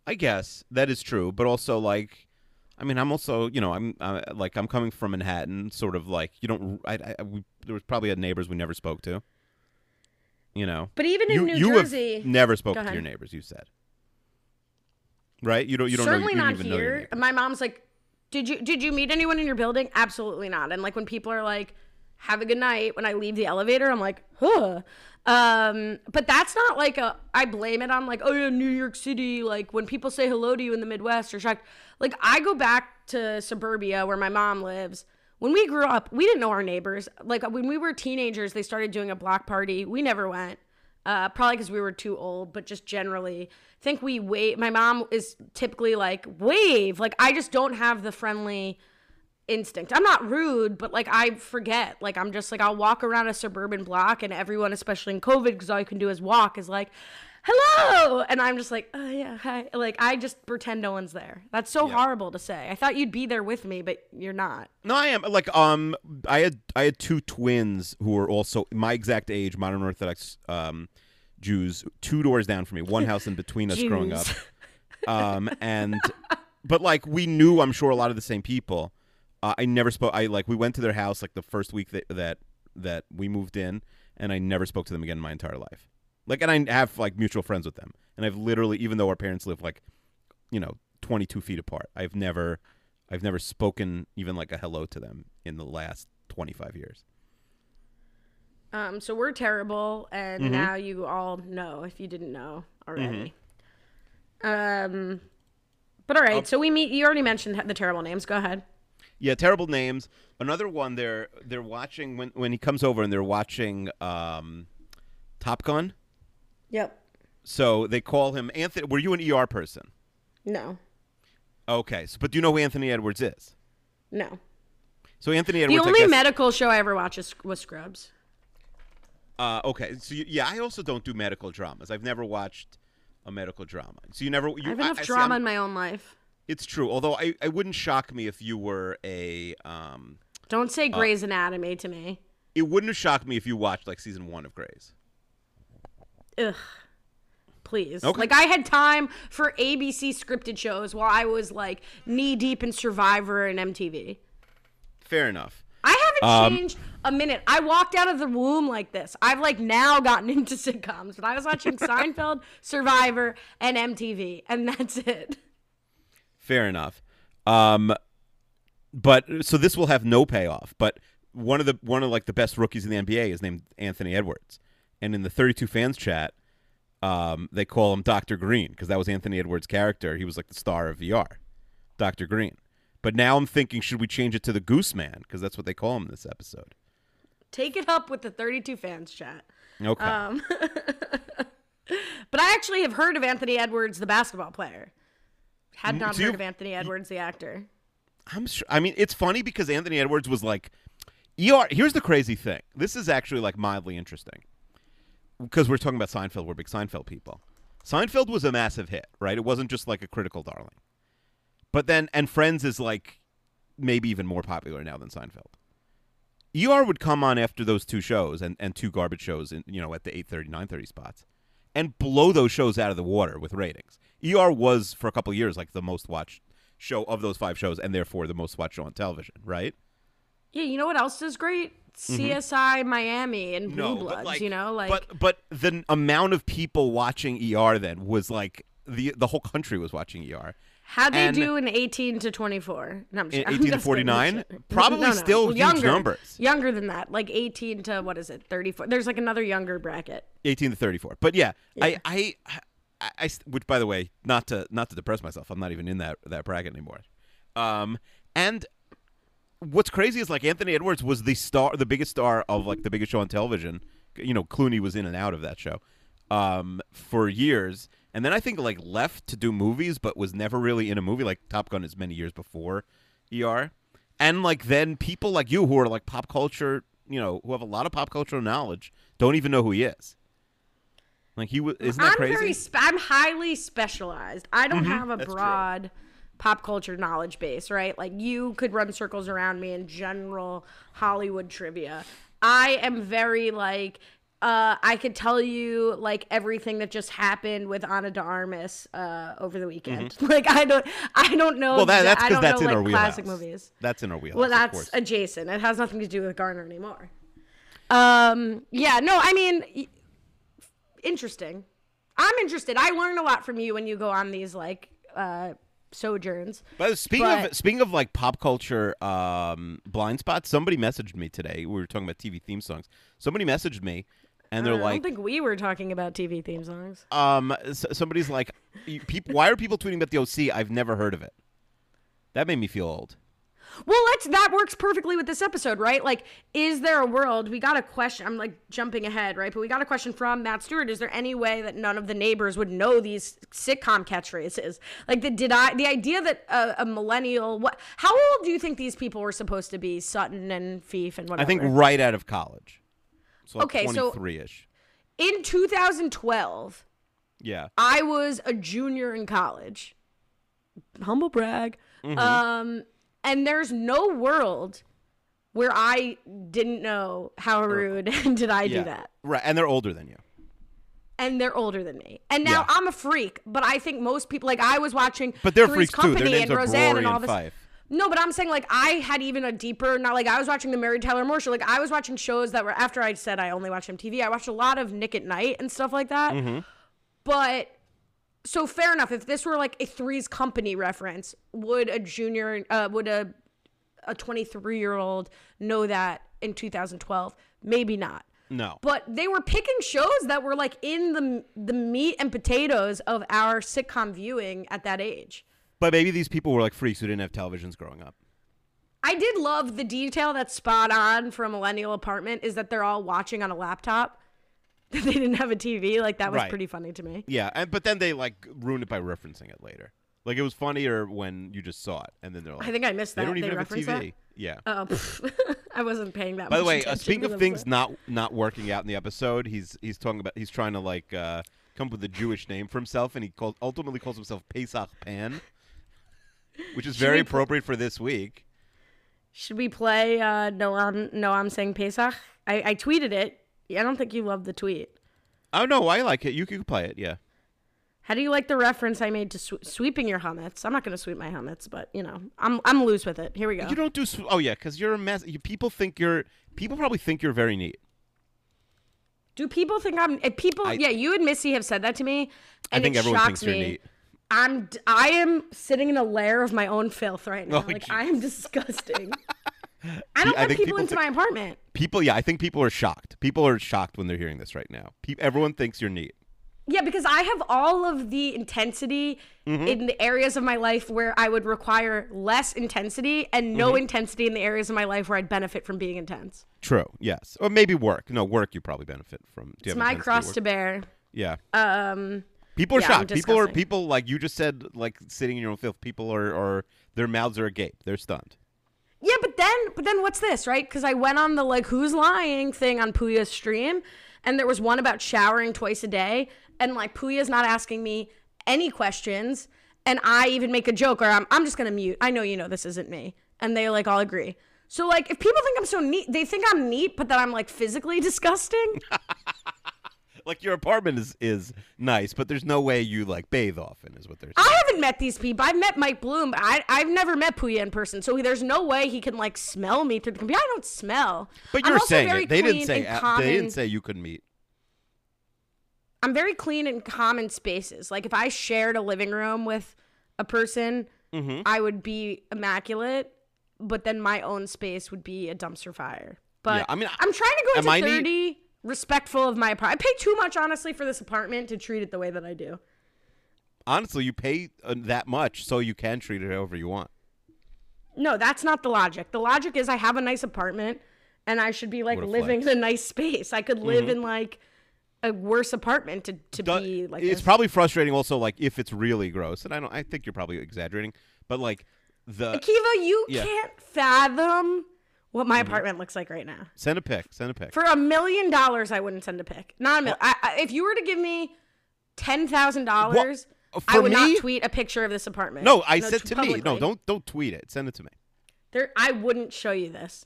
I guess that is true, but also like, I mean, I'm also you know I'm uh, like I'm coming from Manhattan, sort of like you don't. I, I we, there was probably had neighbors we never spoke to. You know, But even in you New you Jersey. never spoke to your neighbors. You said, right? You don't. You don't certainly know. You not here. My mom's like, "Did you did you meet anyone in your building?" Absolutely not. And like when people are like, "Have a good night," when I leave the elevator, I'm like, "Huh." Um, but that's not like a. I blame it on like, oh yeah, New York City. Like when people say hello to you in the Midwest, shocked. Like I go back to suburbia where my mom lives. When we grew up, we didn't know our neighbors. Like when we were teenagers, they started doing a block party. We never went uh, probably because we were too old, but just generally, I think we wave. My mom is typically like wave. Like I just don't have the friendly instinct. I'm not rude, but like I forget. Like I'm just like I'll walk around a suburban block, and everyone, especially in COVID, because all you can do is walk, is like, "Hello," and I'm just like, "Oh yeah, hi." Like I just pretend no one's there. That's so horrible to say. I thought you'd be there with me, but you're not. No, I am like um I had I had two twins who were also my exact age, modern Orthodox um Jews, two doors down from me, one house in between us growing up. Um and but like we knew I'm sure a lot of the same people. Uh, I never spoke I like we went to their house like the first week that that that we moved in and I never spoke to them again in my entire life. Like, and I have like mutual friends with them, and I've literally, even though our parents live like, you know, 22 feet apart, I've never, I've never spoken even like a hello to them in the last 25 years. Um, so we're terrible, and Mm-hmm. now you all know if you didn't know already. Um, but all right, right, so we meet. You already mentioned the terrible names. Go ahead. Yeah, terrible names. Another one. They're they're watching when when he comes over and they're watching um, Top Gun. Yep. So they call him Anthony. Were you an ER person? No. Okay, so but do you know who Anthony Edwards is? No. So Anthony The Edwards. I only guess, medical show I ever watched is, was Scrubs. Uh, okay, so you, yeah, I also don't do medical dramas. I've never watched a medical drama. So you never. You, I have enough I- drama I'm- in my own life. It's true. Although I, I wouldn't shock me if you were a. Um, Don't Uh, say Grey's Anatomy to me. it wouldn't have shocked me if you watched like season one of Grey's. Ugh. Please. Okay. Like I had time for ABC scripted shows while I was like knee deep in Survivor and MTV. Fair enough. I haven't Um, changed a minute. I walked out of the womb like this. I've like now gotten into sitcoms, but I was watching Seinfeld, Survivor, and MTV, and that's it. Fair enough. Um, but so this will have no payoff. But one of the one of like the best rookies in the NBA is named Anthony Edwards, and in the 32 fans chat, um, they call him Doctor Green because that was Anthony Edwards' character. He was like the star of VR, Doctor Green. But now I'm thinking, should we change it to the Goose Man because that's what they call him in this episode? Take it up with the 32 fans chat. Okay. Um, but I actually have heard of Anthony Edwards, the basketball player. Had not so heard of Anthony Edwards, the actor. I'm sure. I mean, it's funny because Anthony Edwards was like, ER. Here's the crazy thing. This is actually like mildly interesting because we're talking about Seinfeld. We're big Seinfeld people. Seinfeld was a massive hit, right? It wasn't just like a critical darling. But then, and Friends is like maybe even more popular now than Seinfeld. ER would come on after those two shows and, and two garbage shows, in, you know, at the 8:30, 9:30 spots, and blow those shows out of the water with ratings. ER was for a couple years like the most watched show of those five shows, and therefore the most watched show on television, right? Yeah, you know what else is great? CSI Miami and Blue Bloods, you know? Like Mm-hmm. but but the amount of people watching ER then was like the the whole country was watching ER. how'd they and- do in 18 to 24? No, I'm just, In I'm 18 to 49? No, no. Probably No, no. still huge younger, numbers. Younger than that, like 18 to what is it? 34. There's like another younger bracket. 18 to 34. But yeah, I, I, I, I, which by the way, not to not to depress myself, I'm not even in that that bracket anymore. Um, and what's crazy is like Anthony Edwards was the star, the biggest star of like the biggest show on television. You know, Clooney was in and out of that show um, for years, and then I think like left to do movies, but was never really in a movie. Like Top Gun is many years before ER, and like then people like you who are like pop culture, you know, who have a lot of pop cultural knowledge, don't even know who he is. Like he was, isn't that I'm crazy? very spe- I'm highly specialized. I don't have a Mm-hmm. That's true. Pop culture knowledge base, right? Like you could run circles around me in general Hollywood trivia. I am very like uh, I could tell you like everything that just happened with Ana de Armas uh, over the weekend. Like I don't, I don't know. Mm-hmm. well, that, that's I because don't that's know, in like, our wheelhouse. classic movies. That's in our wheelhouse. Well, that's adjacent. It has nothing to do with Garner anymore. Um, yeah, no, I mean, interesting. I'm interested. I learn a lot from you when you go on these like uh sojourns. But speaking But- of speaking of like pop culture um, blind spots, somebody messaged me today. We were talking about TV theme songs. Somebody messaged me, and they're Uh, I don't think we were talking about TV theme songs. um, s- somebody's like, "You- why are people tweeting about the OC? I've never heard of it. That made me feel old. Well, let's that works perfectly with this episode, right? Like, is there a world? We got a question. I'm like jumping ahead, right? But we got a question from Matt Stewart. Is there any way that none of the neighbors would know these sitcom catchphrases? Like, the did I the idea that a, a millennial? What? How old do you think these people were supposed to be? Sutton and Fife and whatever. I think right out of college. So like Okay, so- 23-ish. in 2012, Yeah. I was a junior in college. Humble brag. Mm-hmm. Um, and there's no world where I didn't know how rude did I yeah. do that. Right, and they're older than you. And they're older than me. And now Yeah. I'm a freak, but I think most people like I was watching But they're Three's freaks too. Their Company names and are Roseanne and all this. Fife. No, but I'm saying like I had even a deeper, not like I was watching the Mary Tyler Moore show. Like I was watching shows that were after I said I only watched MTV. I watched a lot of Nick at Night and stuff like that. Mm-hmm. But so fair enough. If this were like a Three's Company reference, would a junior, uh, would a a 23 year old know that in 2012? Maybe not. No. But they were picking shows that were like in the the meat and potatoes of our sitcom viewing at that age. But maybe these people were like freaks who didn't have televisions growing up. I did love the detail that's spot on for a millennial apartment is that they're all watching on a laptop. That they didn't have a TV. Like that was Right. pretty funny to me. Yeah, and but then they like ruined it by referencing it later. Like it was funnier when you just saw it, and then they're like, I think I missed that. they don't even have a TV. that? Yeah. Oh, I wasn't paying that. Much. By the way, uh, speaking of things so- not not working out in the episode, he's he's talking about he's trying to like uh, come up with a Jewish name for himself, and he calls ultimately calls himself Pesach Pan, which is very pl- appropriate for this week. Should we play? Uh, no, I'm no, I'm saying Pesach. I, I tweeted it. I don't think you love the tweet. Oh no, I like it. You can play it. Yeah. How do you like the reference I made to sw- sweeping your helmets? I'm not going to sweep my helmets, but you know, I'm I'm loose with it. Here we go. You don't do. Sw- oh yeah, because you're a mess. You, people think you're. People probably think you're very neat. Do people think I'm? If people, I- yeah, you and Missy have said that to me, I and think it everyone shocks thinks you're me. neat. I'm d- I am sitting in a lair of my own filth right oh, now. Oh, like. I am disgusting. I don't let people people into think- my apartment. People, yeah, I think people are shocked. People are shocked when they're hearing this right now. Pe- everyone thinks you're neat. Yeah, because I have all of the intensity Mm-hmm. in the areas of my life where I would require less intensity, and no Mm-hmm. intensity in the areas of my life where I'd benefit from being intense. True. Yes. Or maybe work. No, work. You probably benefit from. Do you It's my cross to bear. Yeah. Um, People are yeah, shocked. People are people like you just said, like sitting in your own filth. People are, are their mouths are agape. They're stunned. Yeah, but then, but then what's this, right? Because I went on the like who's lying thing on Puya's stream, and there was one about showering twice a day, and like Puya's not asking me any questions, and I even make a joke or I'm I'm just gonna mute. I know you know this isn't me, and they like all agree. So like, if people think I'm so neat, they think I'm neat, but that I'm like physically disgusting. Like your apartment is is nice, but there's no way you like bathe often. Is what they're saying. I haven't met these people. I've met Mike Bloom. I I've never met Puya in person, so there's no way he can like smell me through the computer. I don't smell. But I'm you're also saying very it. They didn't say. They didn't say you couldn't meet. I'm very clean in common spaces. Like if I shared a living room with a person, Mm-hmm. I would be immaculate, but then my own space would be a dumpster fire. But Yeah, I mean, I'm trying to go am I into neat? 30 respectful of my apartment. I pay too much honestly for this apartment to treat it the way that I do. Honestly, you pay uh, that much so you can treat it however you want. No, that's not the logic. The logic is I have a nice apartment and I should be like living flex. in a nice space. I could live in like a worse apartment to, to Du- be like it's this. probably frustrating also like if it's really gross and i don't i think you're probably exaggerating but like the Akiva, you Yeah. Mm-hmm. can't fathom what my mm-hmm. apartment looks like right now. send a pic send a pic For a million dollars, I wouldn't send a pic. Not a million. I, I, if you were to give me ten thousand dollars, I would me? not tweet a picture of this apartment. no i said t- to me no don't don't tweet it send it to me There, I wouldn't show you this.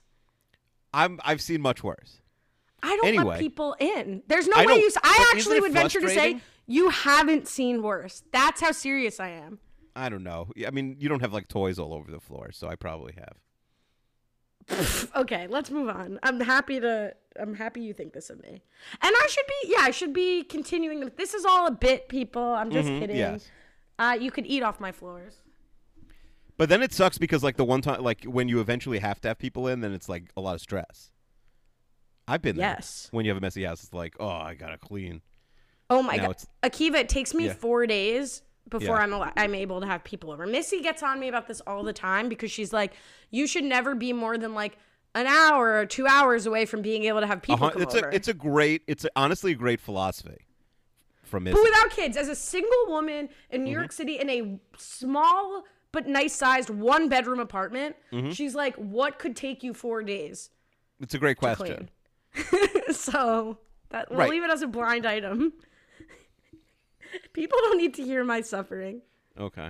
i'm i've seen much worse I don't Anyway. let people in. There's no I way you. I actually would venture to say you haven't seen worse. That's how serious I am. i don't know i mean you don't have like toys all over the floor so i probably have Okay, let's move on. I'm happy to. I'm happy you think this of me, and I should be. Yeah, I should be continuing. This is all a bit, people. I'm just kidding. Mm-hmm, yes. Uh, you could eat off my floors. but then it sucks because like the one time like when you eventually have to have people in then it's like a lot of stress i've been there Yes. when you have a messy house it's like oh i gotta clean Oh my Now god, it's- Akiva! It takes me Yeah. four days before Yeah. I'm al- I'm able to have people over. Missy gets on me about this all the time because she's like, you should never be more than like an hour or two hours away from being able to have people Uh-huh. come it's over. a it's a great it's a, honestly a great philosophy from Missy. but without kids, as a single woman in Mm-hmm. New York City in a small but nice sized one bedroom apartment, Mm-hmm. she's like, what could take you four days It's a great question. so that we'll Right. leave it as a blind item. People don't need to hear my suffering. Okay.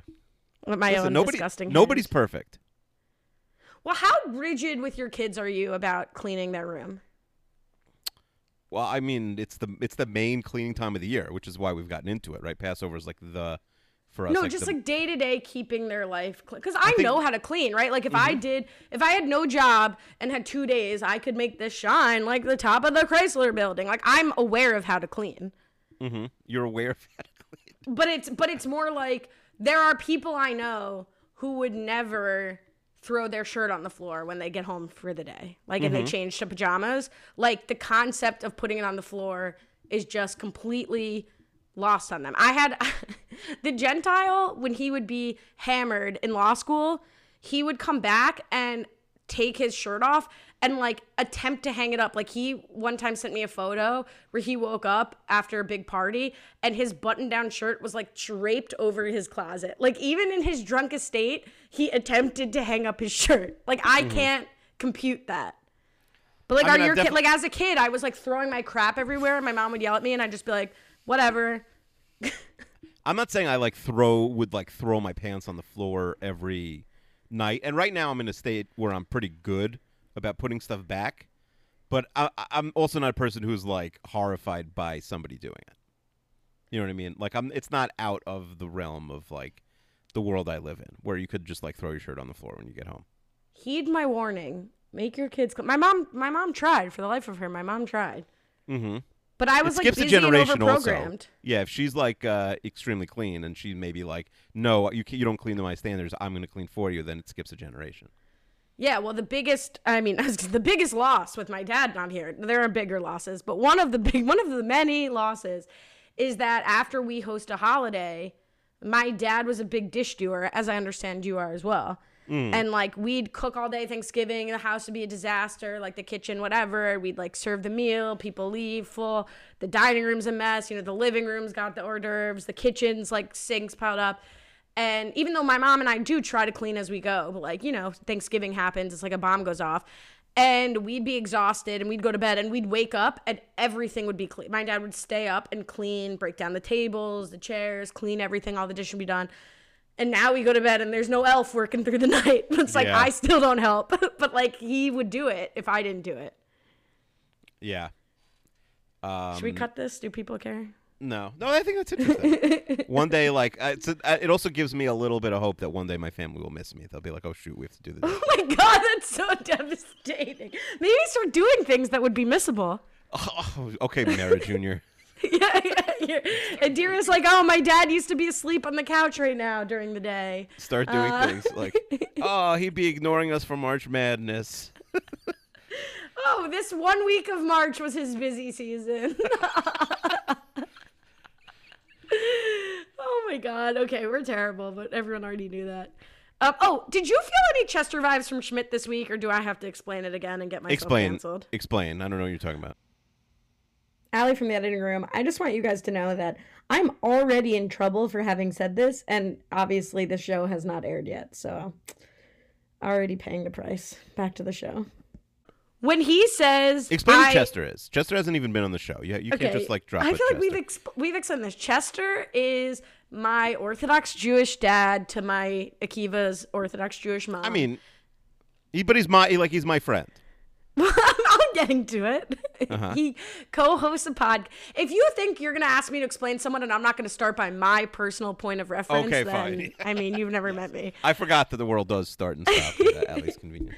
My Listen, own nobody, disgusting. nobody's hairs. perfect. Well, how rigid with your kids are you about cleaning their room? Well, I mean, it's the it's the main cleaning time of the year, which is why we've gotten into it, right? Passover is like the for us. No, like just the- like day to day keeping their life clean. Because I, think- know how to clean, right? Like if I Mm-hmm. did, if I had no job and had two days, I could make this shine like the top of the Chrysler building. Like I'm aware of how to clean. Mm-hmm. you're aware of that. But it's but it's more like there are people I know who would never throw their shirt on the floor when they get home for the day. Like and they mm-hmm. change to pajamas. Like the concept of putting it on the floor is just completely lost on them. I had the Gentile when he would be hammered in law school, he would come back and take his shirt off and like attempt to hang it up. Like he one time sent me a photo where he woke up after a big party and his button-down shirt was like draped over his closet. Like even in his drunkest state, he attempted to hang up his shirt. Like I mm-hmm. can't compute that. But like, I mean, are your kid like as a kid? I was like throwing my crap everywhere, and my mom would yell at me, and I'd just be like, "Whatever." I'm not saying I like throw would like throw my pants on the floor every night. And right now I'm in a state where I'm pretty good about putting stuff back. But I, I'm also not a person who's like horrified by somebody doing it. You know what I mean? Like I'm. It's not out of the realm of like the world I live in, where you could just like throw your shirt on the floor when you get home. Heed my warning. Make your kids. Cl- my mom. My mom tried for the life of her. My mom tried. Mm-hmm. But I It was like skips a busy and generation also. overprogrammed. Yeah, if she's like uh, extremely clean and she may be like, no, you you don't clean to my standards. I'm going to clean for you. Then it skips a generation. Yeah, well, the biggest, I mean, the biggest loss with my dad not here. There are bigger losses, but one of the big, one of the many losses is that after we host a holiday, my dad was a big dish doer, as I understand you are as well. Mm. And like we'd cook all day Thanksgiving, the house would be a disaster, like the kitchen, whatever. We'd like serve the meal, people leave full, the dining room's a mess, you know, the living room's got the hors d'oeuvres, the kitchen's like sinks piled up. And even though my mom and I do try to clean as we go, but like, you know, Thanksgiving happens, it's like a bomb goes off. And we'd be exhausted and we'd go to bed and we'd wake up and everything would be clean. My dad would stay up and clean, break down the tables, the chairs, clean everything, all the dishes would be done. And now we go to bed and there's no elf working through the night. It's like Yeah. I still don't help. but like he would do it if I didn't do it. Yeah. Um, Should we cut this? Do people care? No, no, I think that's interesting. one day, like, it's a, it also gives me a little bit of hope that one day my family will miss me. They'll be like, "Oh shoot, we have to do this." Oh my god, that's so devastating. Maybe start doing things that would be missable. oh, okay, Mara Junior. yeah, yeah, yeah. And Dira's like, oh, my dad used to be asleep on the couch right now during the day. Start doing Uh. things like, "Oh, he'd be ignoring us for March Madness." Oh, this one week of March was his busy season. Oh my god. Okay, we're terrible, but everyone already knew that. Um, oh, did you feel any Chester vibes from Schmidt this week, or do I have to explain it again and get myself Explain. canceled? Explain. I don't know what you're talking about. Allie from the editing room, I just want you guys to know that I'm already in trouble for having said this, and obviously the show has not aired yet, so already paying the price. Back to the show. When he says, Explain who Chester is. Chester hasn't even been on the show. You, you can't just like drop. i feel like we've exp- we've explained this. Chester is my Orthodox Jewish dad to my Akiva's Orthodox Jewish mom. I mean, he, but he's my like he's my friend. I'm getting to it. Uh-huh. he co-hosts a pod. If you think you're gonna ask me to explain someone, and I'm not gonna start by my personal point of reference, Okay, then fine. I mean you've never met me. I forgot that the world does start and stop at Allie's convenience.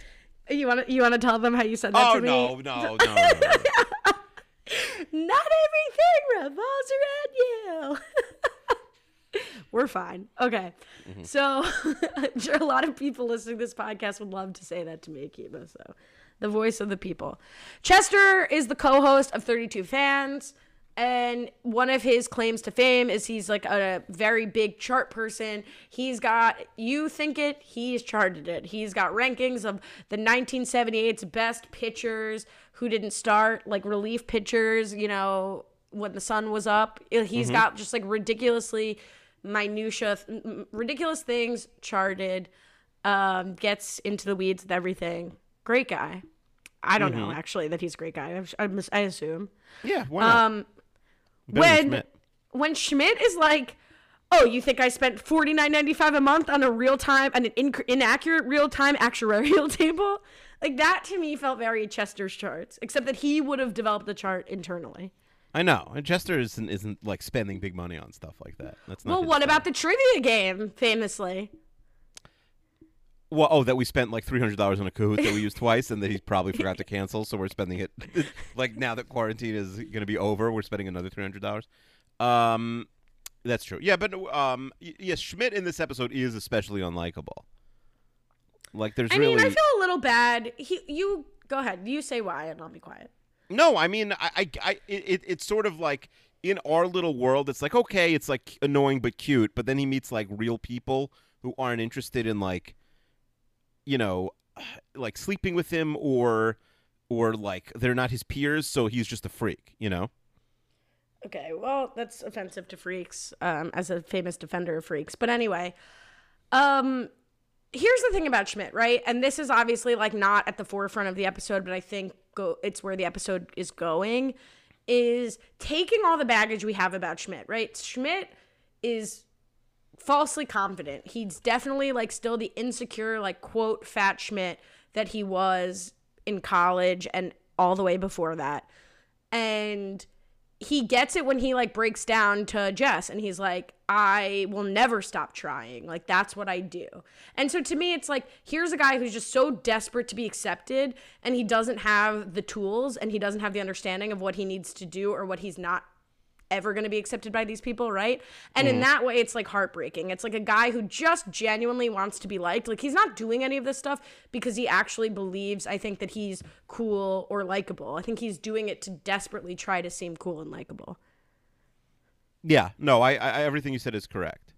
You want to you want to tell them how you said that Oh to me? no, no, no, no, no. Not everything revolves around you. We're fine. Okay. Mm-hmm. So I'm sure a lot of people listening to this podcast would love to say that to me, Akiva. So the voice of the people. Chester is the co-host of 32 Fans. And one of his claims to fame is he's like a very big chart person. He's got, you think it, he's charted it. He's got rankings of the 1978's best pitchers who didn't start, like relief pitchers, you know, when the sun was up. He's got just like ridiculously minutia, th- ridiculous things charted, um, gets into the weeds with everything. Great guy. I don't know actually that he's a great guy. I, I, I assume. Yeah, why not? Um, Better when Schmidt. when Schmidt is like, "Oh, you think I spent forty nine ninety five a month on a real time and an inc- inaccurate real time actuarial table?" Like that to me felt very Chester's charts, except that he would have developed the chart internally. I know. And Chester isn't isn't like spending big money on stuff like that. That's not. Well, what about the trivia game, famously? Well, oh, that we spent like three hundred dollars on a Kahoot that we used twice, and that he probably forgot to cancel. So we're spending it like now that quarantine is going to be over, we're spending another three hundred dollars. Um, that's true. Yeah, but um, yes, Schmidt in this episode is especially unlikable. Like, there's I really mean, I feel a little bad. He, you go ahead. You say why, and I'll be quiet. No, I mean, I, I, I it- it's sort of like in our little world, it's like okay, it's like annoying but cute, but then he meets like real people who aren't interested in like, you know, like sleeping with him or, or like they're not his peers, so he's just a freak, you know. Okay, well, that's offensive to freaks, um, as a famous defender of freaks. But anyway, um, here's the thing about Schmidt, right? And this is obviously like not at the forefront of the episode, but I think go it's where the episode is going. Is taking all the baggage we have about Schmidt, right? Schmidt is falsely confident. He's definitely like still the insecure, like quote fat Schmidt that he was in college and all the way before that. And he gets it when he like breaks down to Jess and he's like, I will never stop trying. Like, that's what I do. And so to me, it's like, here's a guy who's just so desperate to be accepted and he doesn't have the tools and he doesn't have the understanding of what he needs to do or what he's not ever going to be accepted by these people, right? And in that way, it's like heartbreaking. It's like a guy who just genuinely wants to be liked. Like he's not doing any of this stuff because he actually believes, I think, that he's cool or likable. I think he's doing it to desperately try to seem cool and likable. Yeah, no, I, I everything you said is correct.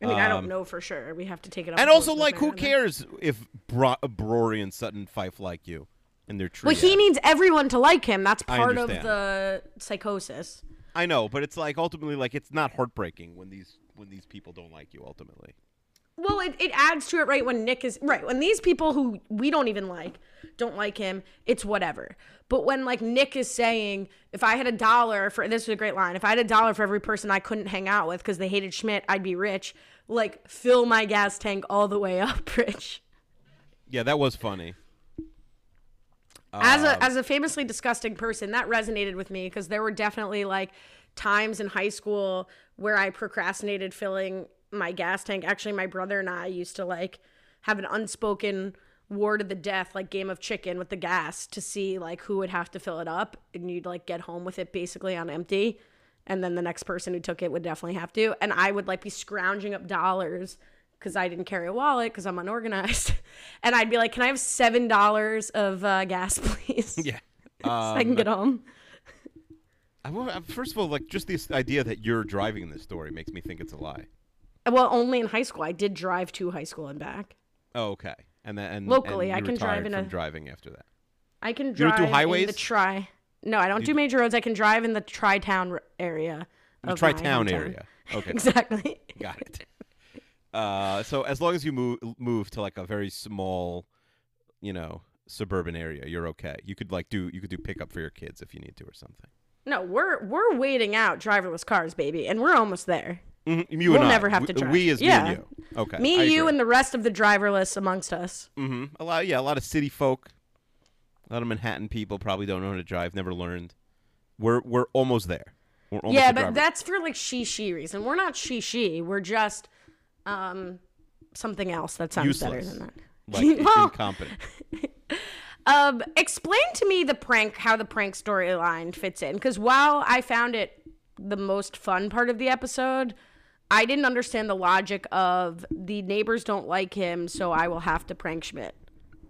I mean, I Um, don't know for sure. We have to take it up. And also, like, who cares if Bro- Brory and Sutton Fife like you and they're true? Well, he needs everyone to like him. That's part of the psychosis. I know, but it's like ultimately, like, it's not heartbreaking when these when these people don't like you. Ultimately, Well, it, it adds to it, right? When Nick is right, when these people who we don't even like don't like him, it's whatever. But when like Nick is saying, if I had a dollar for this is a great line, if I had a dollar for every person I couldn't hang out with because they hated Schmidt, I'd be rich. Like fill my gas tank all the way up, rich. yeah, that was funny. As Um, a as a famously disgusting person, that resonated with me because there were definitely like times in high school where I procrastinated filling my gas tank. Actually, my brother and I used to like have an unspoken war to the death, like game of chicken with the gas to see like who would have to fill it up, and you'd like get home with it basically on empty. And then the next person who took it would definitely have to. And I would like be scrounging up dollars because I didn't carry a wallet because I'm unorganized. and I'd be like, "Can I have seven dollars of uh, gas, please?" Yeah. so I can Um, get home. I, wa- uh, first of all, like, just this idea that you're driving in this story makes me think it's a lie. Well, only in high school. I did drive to high school and back. Oh, okay. And then and, Locally, and I can drive in from a- driving after that. I can drive do in highways? the tri. No, I don't do major roads. I can drive in the tri-town area. The tri-town area. Okay. Exactly. Got it. Uh, so as long as you move move to like a very small, you know, suburban area, you're okay. You could like do you could do pickup for your kids if you need to or something. No, we're we're waiting out driverless cars, baby, and we're almost there. Mhm, You We'll and I. never have to drive. We as Yeah. me and you. Okay. Me, I you, agree. and the rest of the driverless amongst us. Mm-hmm. A lot, yeah, a lot of city folk, a lot of Manhattan people probably don't know how to drive, never learned. We're we're almost there. We're almost yeah, but driver. that's for like she she reason. We're not she she. We're just um something else that sounds better than that. like Well- incompetent. Um, explain to me the prank, how the prank storyline fits in. Because while I found it the most fun part of the episode, I didn't understand the logic of the neighbors don't like him, so I will have to prank Schmidt.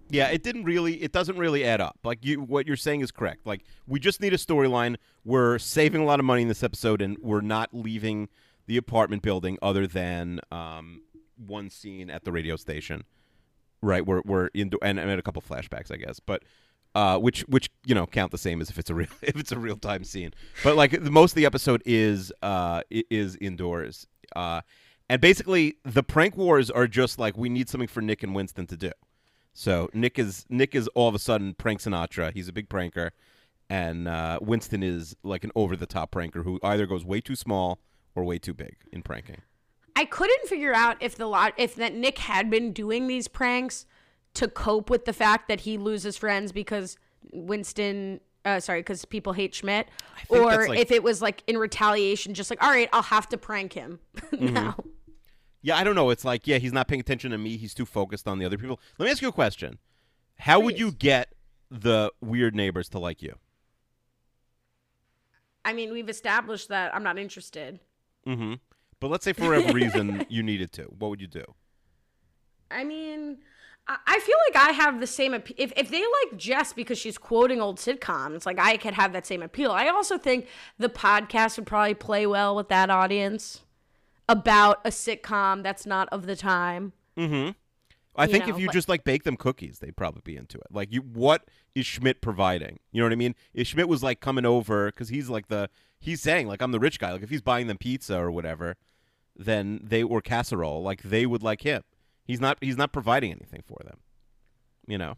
Yeah, it didn't really. It doesn't really add up. Like you, what you're saying is correct. Like we just need a storyline. We're saving a lot of money in this episode, and we're not leaving the apartment building other than um, one scene at the radio station. Right, we're we're in and, and a couple flashbacks, I guess, but uh, which which you know count the same as if it's a real if it's a real time scene. But like most of the episode is uh is indoors, uh, and basically the prank wars are just like we need something for Nick and Winston to do. So Nick is Nick is all of a sudden prank Sinatra. He's a big pranker, and uh, Winston is like an over the top pranker who either goes way too small or way too big in pranking. I couldn't figure out if the lot if that Nick had been doing these pranks to cope with the fact that he loses friends because Winston uh, sorry, because people hate Schmidt, or like- if it was like in retaliation, just like, all right, I'll have to prank him Mm-hmm. now. Yeah, I don't know. It's like, yeah, he's not paying attention to me. He's too focused on the other people. Let me ask you a question. How would you get the weird neighbors to like you? I mean, we've established that I'm not interested. Mm-hmm. But let's say for whatever reason you needed to. What would you do? I mean, I I feel like I have the same appeal. if if they like Jess because she's quoting old sitcoms, like I could have that same appeal. I also think the podcast would probably play well with that audience about a sitcom that's not of the time. Mm-hmm. I think know, if you but- just like bake them cookies, they'd probably be into it. Like, you, what is Schmidt providing? You know what I mean? If Schmidt was like coming over because he's like the he's saying like I'm the rich guy. Like if he's buying them pizza or whatever, then they or casserole, like they would like him. He's not. He's not providing anything for them. You know,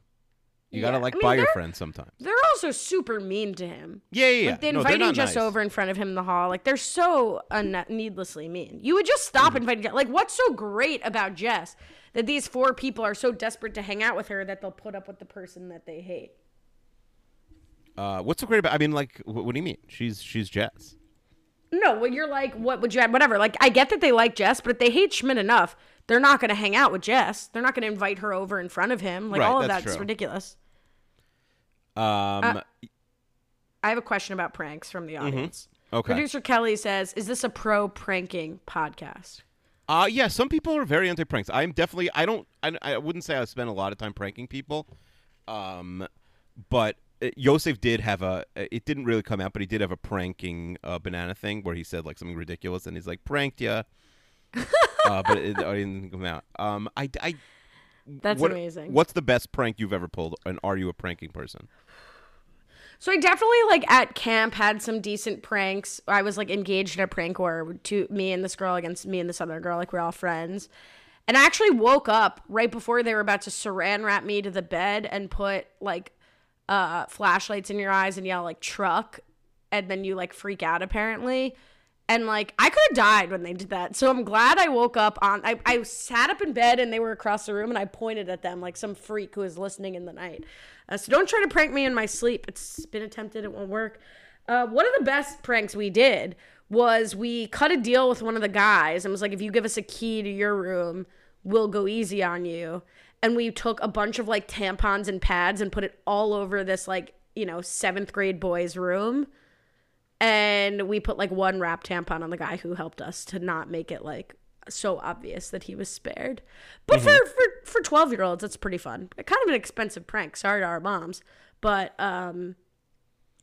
you gotta Yeah, like I mean, buy your friends sometimes. They're also super mean to him. Yeah, yeah, yeah. Like, they No, they're inviting Jess nice. over in front of him in the hall. Like they're so un- needlessly mean. You would just stop Mm-hmm. inviting. Jess. Like what's so great about Jess that these four people are so desperate to hang out with her that they'll put up with the person that they hate. Uh, what's so great about? I mean, like, what, what do you mean? She's she's Jess. No, well, you're like, what would you add? Whatever. Like, I get that they like Jess, but if they hate Schmidt enough, they're not going to hang out with Jess. They're not going to invite her over in front of him. Like, Right, all of that's that's ridiculous. Um, Uh, I have a question about pranks from the audience. Mm-hmm. okay. Producer Kelly says, "Is this a pro pranking podcast?" Uh yeah, some people are very anti pranks. I'm definitely I don't I, I wouldn't say I spend a lot of time pranking people. Um but uh, Yosef did have a it didn't really come out, but he did have a pranking uh, banana thing where he said like something ridiculous and he's like pranked ya. uh, but it, it didn't come out. Um I I That's what- amazing. What's the best prank you've ever pulled and are you a pranking person? So I definitely like at camp had some decent pranks. I was like engaged in a prank war to me and this girl against me and this other girl, like we're all friends. And I actually woke up right before they were about to saran wrap me to the bed and put like uh flashlights in your eyes and yell like truck and then you like freak out apparently. And like I could have died when they did that. So I'm glad I woke up on I, I sat up in bed and they were across the room and I pointed at them like some freak who was listening in the night. Uh, so don't try to prank me in my sleep. It's been attempted, it won't work. Uh, one of the best pranks we did was we cut a deal with one of the guys and was like, if you give us a key to your room, we'll go easy on you. And we took a bunch of like tampons and pads and put it all over this like, you know, seventh grade boy's room and we put like one wrap tampon on the guy who helped us to not make it like so obvious that he was spared. But for for for 12 year olds that's pretty fun. Kind of an expensive prank. Sorry to our moms, but um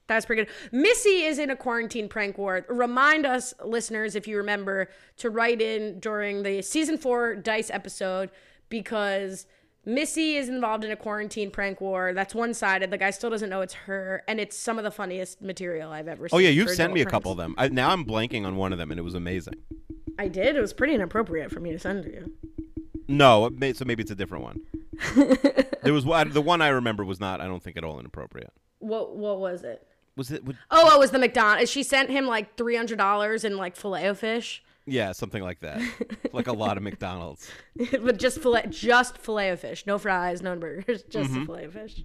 that's pretty good. Missy is in a quarantine prank war. Remind us, listeners, if you remember, to write in during the season four Dice episode because Missy is involved in a quarantine prank war. That's one sided. The guy still doesn't know it's her, and it's some of the funniest material I've ever seen. Oh yeah, you've sent me a pranks. couple of them. I, now I'm blanking on one of them and it was amazing. I did. It was pretty inappropriate for me to send to you. No, may, so maybe it's a different one. there was one the one I remember was not I don't think at all inappropriate. What What was it? Was it would, oh, oh, it was the McDonald's. She sent him like three hundred dollars in like filet o fish, Yeah, something like that. like a lot of McDonald's. but just filet, just filet o fish, no fries, no burgers, just Mm-hmm. a filet o fish.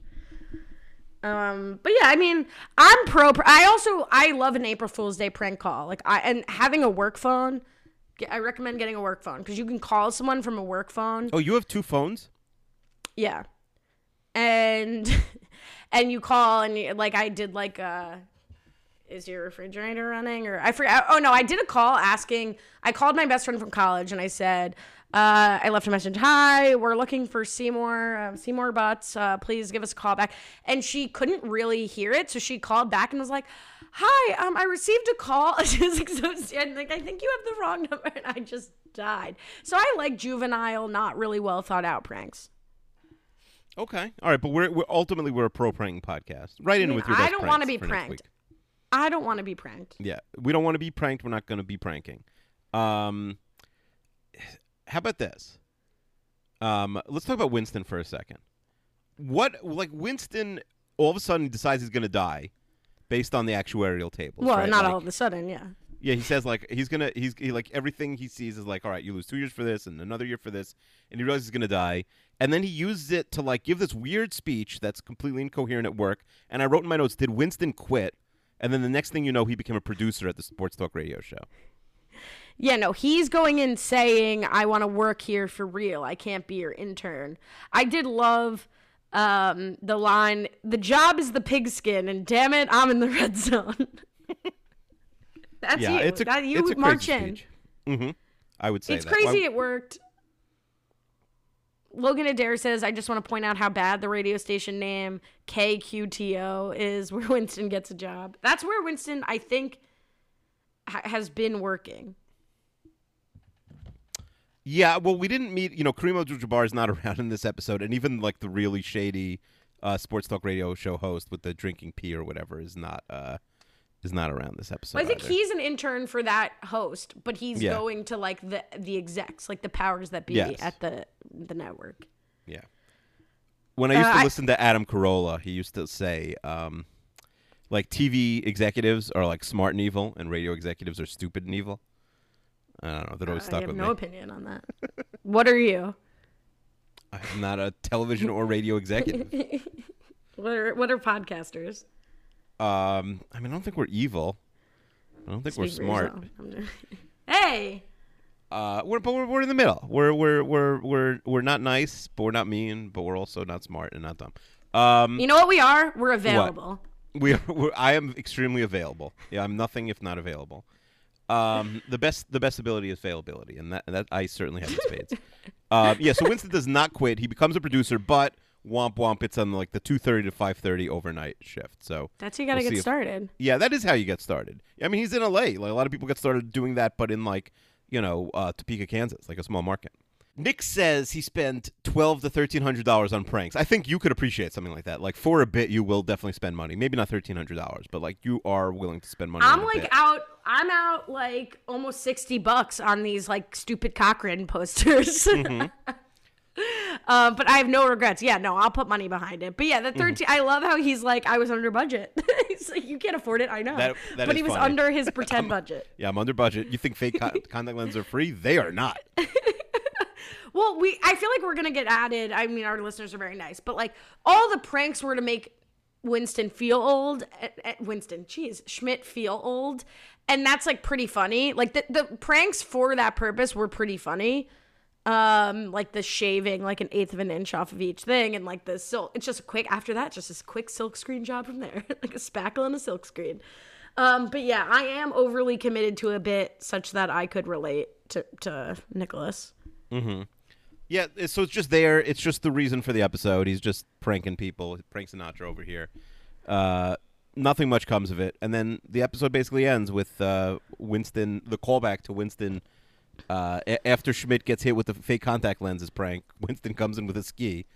Um, but yeah, I mean, I'm pro. I also I love an April Fool's Day prank call. Like I and having a work phone. I recommend getting a work phone because you can call someone from a work phone. Oh, you have two phones? Yeah. And and you call and you, like I did like uh is your refrigerator running or I forgot oh no, I did a call asking I called my best friend from college and I said uh, I left a message. Hi, we're looking for Seymour, uh, Seymour Butts. Uh, please give us a call back. And she couldn't really hear it, so she called back and was like, "Hi, um, I received a call." she was like so sad, like, "I think you have the wrong number," and I just died. So I like juvenile, not really well thought out pranks. Okay. All right, but we're, we're ultimately we're a pro pranking podcast. Right in mean, with your I don't wanna be pranked. I don't want to be pranked. Yeah, we don't want to be pranked. We're not going to be pranking. Um, how about this? Um, let's talk about Winston for a second. What, like, Winston all of a sudden decides he's going to die based on the actuarial tables. Well, right? not Like, all of a sudden, yeah. Yeah, he says like he's gonna he's he, like everything he sees is like, all right, you lose two years for this and another year for this, and he realizes he's gonna die, and then he uses it to like give this weird speech that's completely incoherent at work. And I wrote in my notes, did Winston quit? And then the next thing you know, he became a producer at the sports talk radio show. Yeah, no, he's going in saying, I want to work here for real. I can't be your intern. I did love um, the line, the job is the pigskin, and damn it, I'm in the red zone. That's yeah, you. it's a that, you it's a march crazy in. Mm-hmm. I would say It's that. crazy Why- it worked. Logan Adair says, I just want to point out how bad the radio station name KQTO is where Winston gets a job. That's where Winston, I think, ha- has been working. Yeah, well, we didn't meet. You know, Kareem Abdul-Jabbar is not around in this episode, and even like the really shady uh, sports talk radio show host with the drinking pee or whatever is not uh, is not around this episode. I think either. he's an intern for that host, but he's Yeah. going to like the the execs, like the powers that be Yes. at the the network. Yeah. When I used Uh, to I- listen to Adam Carolla, he used to say, um, like TV executives are like smart and evil, and radio executives are stupid and evil. I don't know. That always I stuck have with no me. opinion on that. what are you? I'm not a television or radio executive. What are what are podcasters? Um, I mean, I don't think we're evil. I don't think we're smart. yourself. I'm just- hey, Uh, we're, but we're, we're in the middle. We're we're we're we're we're not nice, but we're not mean, but we're also not smart and not dumb. Um, you know what we are? We're available. we are, we're, I am extremely available. Yeah, I'm nothing if not available. Um, the best the best ability is availability, and that that I certainly have in spades. uh, yeah, so Winston does not quit. He becomes a producer, but womp womp. It's on like the two thirty to five thirty overnight shift. So That's how you got to We'll get if- started. yeah, that is how you get started. I mean, he's in LA. Like a lot of people get started doing that, but in like you know uh, Topeka, Kansas, like a small market. Nick says he spent twelve to thirteen hundred dollars on pranks. I think you could appreciate something like that. Like for a bit, you will definitely spend money. Maybe not thirteen hundred dollars, but like you are willing to spend money. I'm like out. I'm out like almost sixty bucks on these like stupid Cochrane posters. Mm-hmm. uh, but I have no regrets. Yeah, no, I'll put money behind it. But yeah, the 13 I love how he's like, I was under budget. he's like, you can't afford it. I know, That- that but he was funny. under his pretend budget. Yeah, I'm under budget. You think fake con- contact lenses are free? They are not. Well, we I feel like we're gonna get added. I mean, our listeners are very nice, but like all the pranks were to make Winston feel old. eh, eh, Winston, geez, Schmidt feel old, and that's like pretty funny. Like the the pranks for that purpose were pretty funny. Um, like the shaving like an eighth of an inch off of each thing, and like the silk. It's just a quick after that, just this quick silk screen job from there, like a spackle and a silk screen. Um, but yeah, I am overly committed to a bit such that I could relate to to Nicholas. Mm-hmm. Yeah, so it's just there. It's just the reason for the episode. He's just pranking people. Prank Sinatra over here. Uh, nothing much comes of it, and then the episode basically ends with uh, Winston. The callback to Winston uh, after Schmidt gets hit with the fake contact lenses prank. Winston comes in with a ski,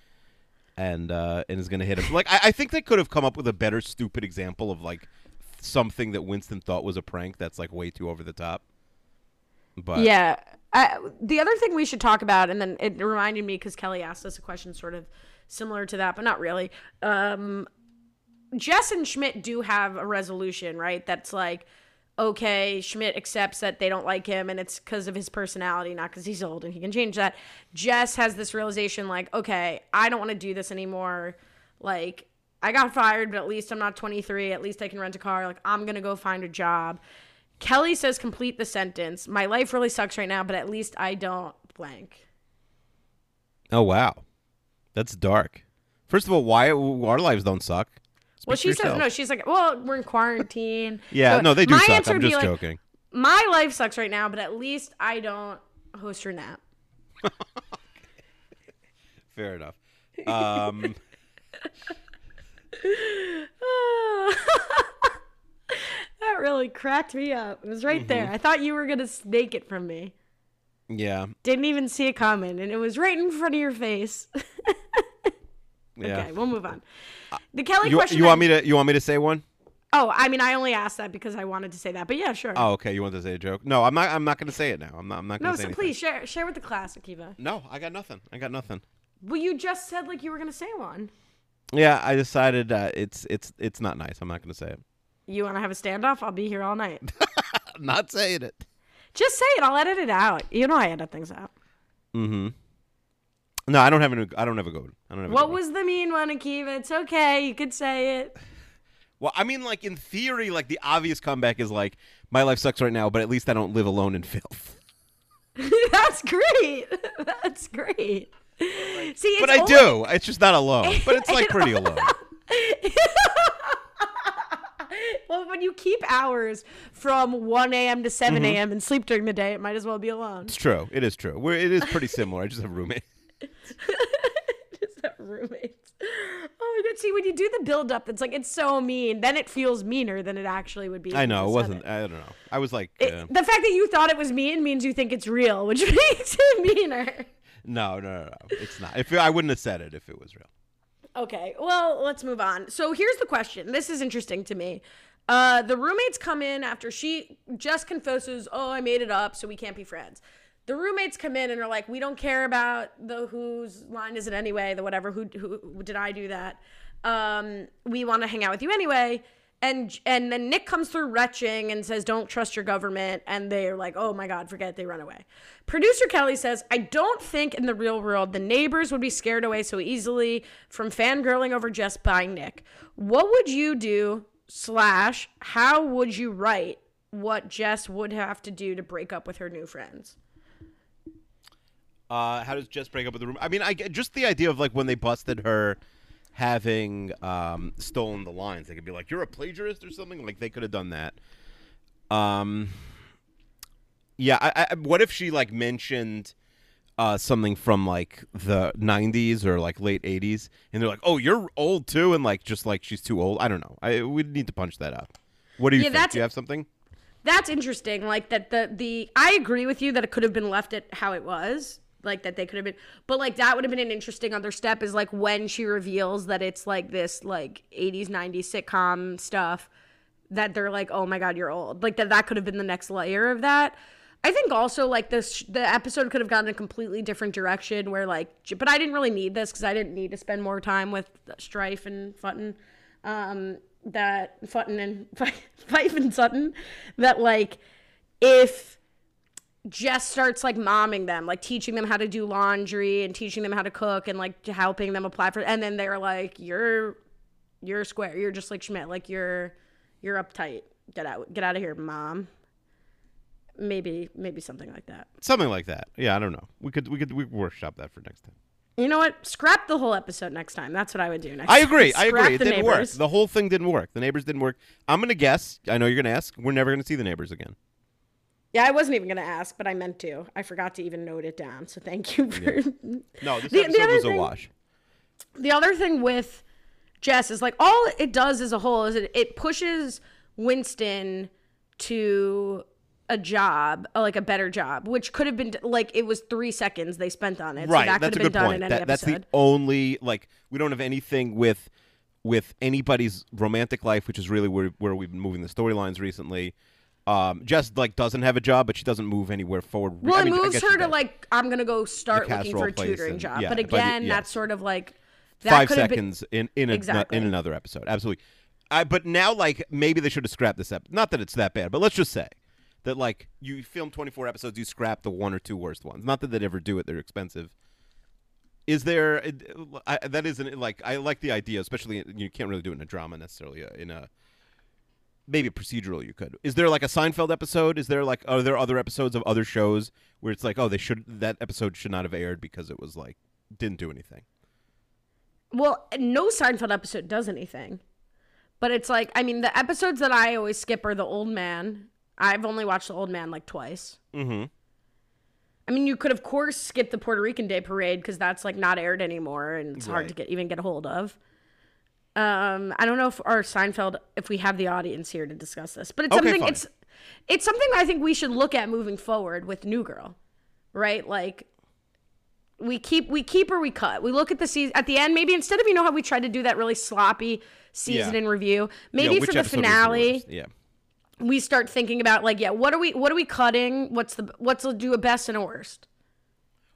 and uh, and is going to hit him. Like I, I think they could have come up with a better stupid example of like something that Winston thought was a prank that's like way too over the top. But Yeah. I, the other thing we should talk about, and then it reminded me because Kelly asked us a question sort of similar to that, but not really. Um, Jess and Schmidt do have a resolution, right? That's like, okay, Schmidt accepts that they don't like him and it's because of his personality, not because he's old and he can change that. Jess has this realization, like, okay, I don't want to do this anymore. Like, I got fired, but at least I'm not 23. At least I can rent a car. Like, I'm going to go find a job. Kelly says, complete the sentence. My life really sucks right now, but at least I don't blank. Oh wow, that's dark. First of all, why our lives don't suck? Well, she for says, no, she's like, well, we're in quarantine. Yeah, So no, they do my suck. answer I'm just like, joking. My life sucks right now, but at least I don't host your nap. Fair enough. Um, that really cracked me up. It was right there. Mm-hmm. I thought you were going to snake it from me. yeah, Didn't even see it coming, and it was right in front of your face. Yeah. Okay, we'll move on. The Kelly You, question. you I- want me to? You want me to say one? Oh, I mean, I only asked that because I wanted to say that, but yeah, sure. Oh, okay. You want to say a joke? No, I'm not. I'm not going to say it now. I'm not. I'm not going no, to say so anything. please share share with the class, Akiva. No, I got nothing. I got nothing. Well, you just said like you were going to say one. Yeah, I decided uh, it's it's it's not nice. I'm not going to say it. You want to have a standoff? I'll be here all night. Not saying it. Just say it. I'll edit it out. You know I edit things out. Mm-hmm. No, I don't have a. I don't have a goat. I don't have. What was the mean one, Akiva? It's okay. You could say it. Well, I mean, like in theory, like the obvious comeback is like my life sucks right now, but at least I don't live alone in filth. That's great. That's great. See, it's But I only- do. It's just not alone. But it's like pretty alone. Well, when you keep hours from 1 a.m. to 7 Mm-hmm. a.m. and sleep during the day, it might as well be alone. It's true. It is true. We're, it is pretty similar. I just have roommates. Just have roommates. Oh my god! See, when you do the build up, it's like it's so mean. Then it feels meaner than it actually would be. I know. It wasn't. I don't know. I was like, It- uh, the fact that you thought it was mean means you think it's real, which makes it meaner. no, no, no, no. It's not. If I wouldn't have said it if it was real. Okay, well, let's move on. So here's the question. This is interesting to me. Uh, the roommates come in after she just confesses, "Oh, I made it up, so we can't be friends." The roommates come in and are like, "We don't care about the whose line is it anyway, the whatever. Who, who, did I do that? Um, we want to hang out with you anyway." And and then Nick comes through retching and says, "Don't trust your government." And they're like, "Oh my God, forget." it." They run away. Producer Kelly says, "I don't think in the real world the neighbors would be scared away so easily from fangirling over Jess by Nick. What would you do? Slash, how would you write what Jess would have to do to break up with her new friends?" Uh, how does Jess break up with the room? I mean, I just the idea of like when they busted her having um, stolen the lines. They could be like, "You're a plagiarist" or something. Like they could have done that. Um, yeah. I, I, what if she like mentioned uh, something from like the '90s or like late '80s, and they're like, "Oh, you're old too," and like just like she's too old. I don't know. I we need to punch that up. What do you Yeah, think? that's- Do you have something? That's interesting. Like that the the I agree with you that it could have been left at how it was. Like that they could have been but like that would have been an interesting other step is like when she reveals that it's like this like 80s 90s sitcom stuff that they're like, "Oh my god, you're old." Like that that could have been the next layer of that. I think also like this the episode could have gone in a completely different direction where like but I didn't really need this cuz I didn't need to spend more time with Strife and Futton. Um that Futton and Fife and Sutton that like if Jess starts like momming them, like teaching them how to do laundry and teaching them how to cook and like helping them apply for and then they're like, You're you're square, you're just like Schmidt, like you're you're uptight. Get out get out of here, mom. Maybe maybe something like that. Something like that. Yeah, I don't know. We could we could we workshop that for next time. You know what? Scrap the whole episode next time. That's what I would do next I agree. I agree. It didn't work. neighbors. The whole thing didn't work. The neighbors didn't work. I'm gonna guess. I know you're gonna ask. We're never gonna see the neighbors again. Yeah, I wasn't even gonna ask, but I meant to. I forgot to even note it down. So thank you for No, this The- the episode other was a thing- wash. the other thing with Jess is like all it does as a whole is it, it pushes Winston to a job, like a better job, which could have been like it was three seconds they spent on it. Right. so that that's a could have good been done point. in any That, that's the only like we don't have anything with with anybody's romantic life, which is really where where we've been moving the storylines recently. Um, Jess like doesn't have a job, but she doesn't move anywhere forward. well, I it mean, I moves her to does. like I'm gonna go start looking for a tutoring and- job, yeah, but but again, yeah. that's sort of like that five have been- seconds in in a, Exactly. in another episode. Absolutely. I, but now, like, maybe they should have scrapped this episode. Not that it's that bad, but let's just say that, like, you film 24 episodes, you scrap the one or two worst ones. Not that they'd ever do it; they're expensive. Is there? I, that isn't like I like the idea, especially you can't really do it in a drama necessarily. uh, In a maybe procedural, you could. Is there like a Seinfeld episode? Is there like are there other episodes of other shows where it's like, oh, they should that episode should not have aired because it was like didn't do anything. Well, no Seinfeld episode does anything. But it's like, I mean, the episodes that I always skip are the old man. I've only watched the old man like twice. Mm-hmm. I mean, you could of course skip the Puerto Rican Day Parade because that's like not aired anymore and it's hard to get even get a hold of. Um, I don't know if our Seinfeld, if we have the audience here to discuss this, but it's Okay, something. fine. It's it's something I think we should look at moving forward with New Girl, right? Like we keep we keep or we cut. We look at the season at the end. Maybe instead of you know how we tried to do that really sloppy season Yeah. in review, maybe Yeah, for the finale? Yeah. we start thinking about like yeah what are we what are we cutting what's the what's the do a best and a worst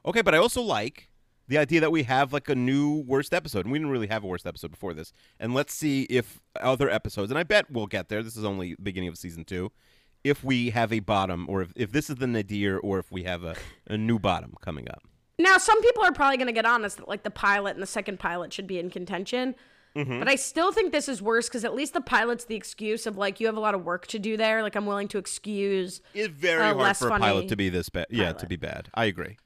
Okay, but I also like the idea that we have like a new worst episode, and we didn't really have a worst episode before this. And let's see if other episodes, and I bet we'll get there. This is only the beginning of season two. if we have a bottom, or if, if this is the nadir, or if we have a, a new bottom coming up. Now, some people are probably going to get honest that like the pilot and the second pilot should be in contention. Mm-hmm. But I still think this is worse because at least the pilot's the excuse of like you have a lot of work to do there. Like I'm willing to excuse, It's very Uh, hard for a pilot to be this bad. Yeah, to be bad. I agree.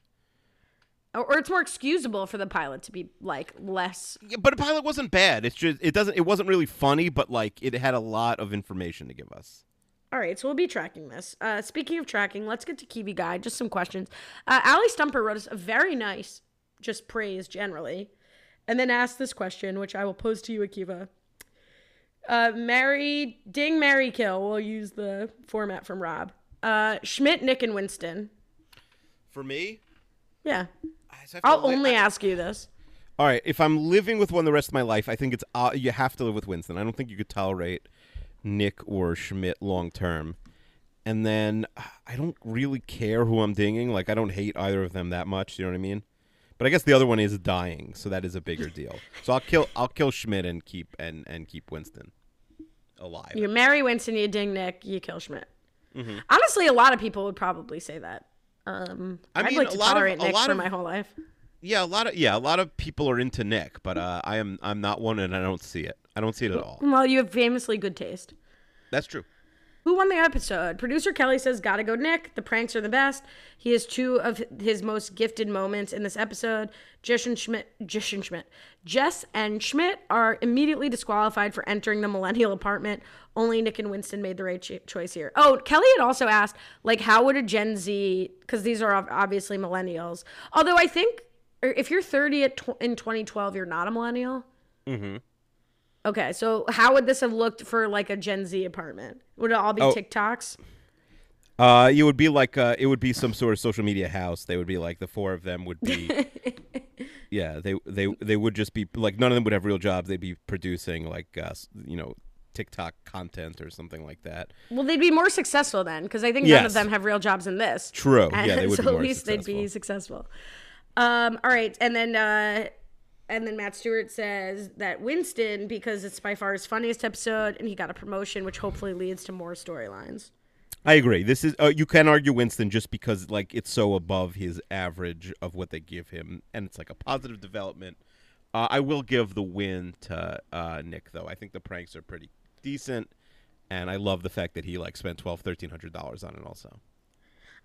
Or, it's more excusable for the pilot to be like less. Yeah, but a pilot wasn't bad. It's just it doesn't. It wasn't really funny, but like it had a lot of information to give us. All right, so we'll be tracking this. Uh, speaking of tracking, let's get to Kiwi Guy. Just some questions. Uh, Ali Stumper wrote us a very nice, just praise generally, and then asked this question, which I will pose to you, Akiva. Uh, Mary, Ding, Mary, Kill. We'll use the format from Rob. Uh, Schmidt, Nick, and Winston. For me, Yeah, I just have to I'll li- only I- ask you this. All right, if I'm living with one the rest of my life, I think it's uh, you have to live with Winston. I don't think you could tolerate Nick or Schmidt long term. And then I don't really care who I'm dinging. Like I don't hate either of them that much. You know what I mean? But I guess the other one is dying, so that is a bigger deal. So I'll kill I'll kill Schmidt and keep and and keep Winston alive. You marry Winston, you ding Nick, you kill Schmidt. Honestly, a lot of people would probably say that. Um, I I'd mean, like a to lot of- tolerate a Nick lot for of- my whole life. Yeah, a lot of yeah, a lot of people are into Nick, but uh, I am I'm not one, and I don't see it. I don't see it at all. Well, you have famously good taste. That's true. Who won the episode? Producer Kelly says, Gotta go, Nick. The pranks are the best. He has two of his most gifted moments in this episode. Jess and Schmidt, Jess and Schmidt, Jess and Schmidt are immediately disqualified for entering the millennial apartment. Only Nick and Winston made the right cho- choice here. Oh, Kelly had also asked, like, how would a Gen Z, because these are obviously millennials. Although I think if you're 30 at tw- in 2012, you're not a millennial. Mm-hmm. Okay, so how would this have looked for like a Gen Z apartment? Would it all be Oh. TikToks? Uh, it would be like uh, it would be some sort of social media house. They would be like the four of them would be. yeah, they they they would just be like none of them would have real jobs. They'd be producing like uh, you know TikTok content or something like that. Well, they'd be more successful then, because I think none of them have real jobs in this. True. And Yeah, they would so be at more least they'd be successful. Um, all right, and then uh, and then Matt Stewart says that Winston, because it's by far his funniest episode, and he got a promotion, which hopefully leads to more storylines. I agree. This is uh, you can argue Winston just because like it's so above his average of what they give him, and it's like a positive development. Uh, I will give the win to uh, Nick though. I think the pranks are pretty decent, and I love the fact that he like spent twelve, thirteen hundred dollars on it also.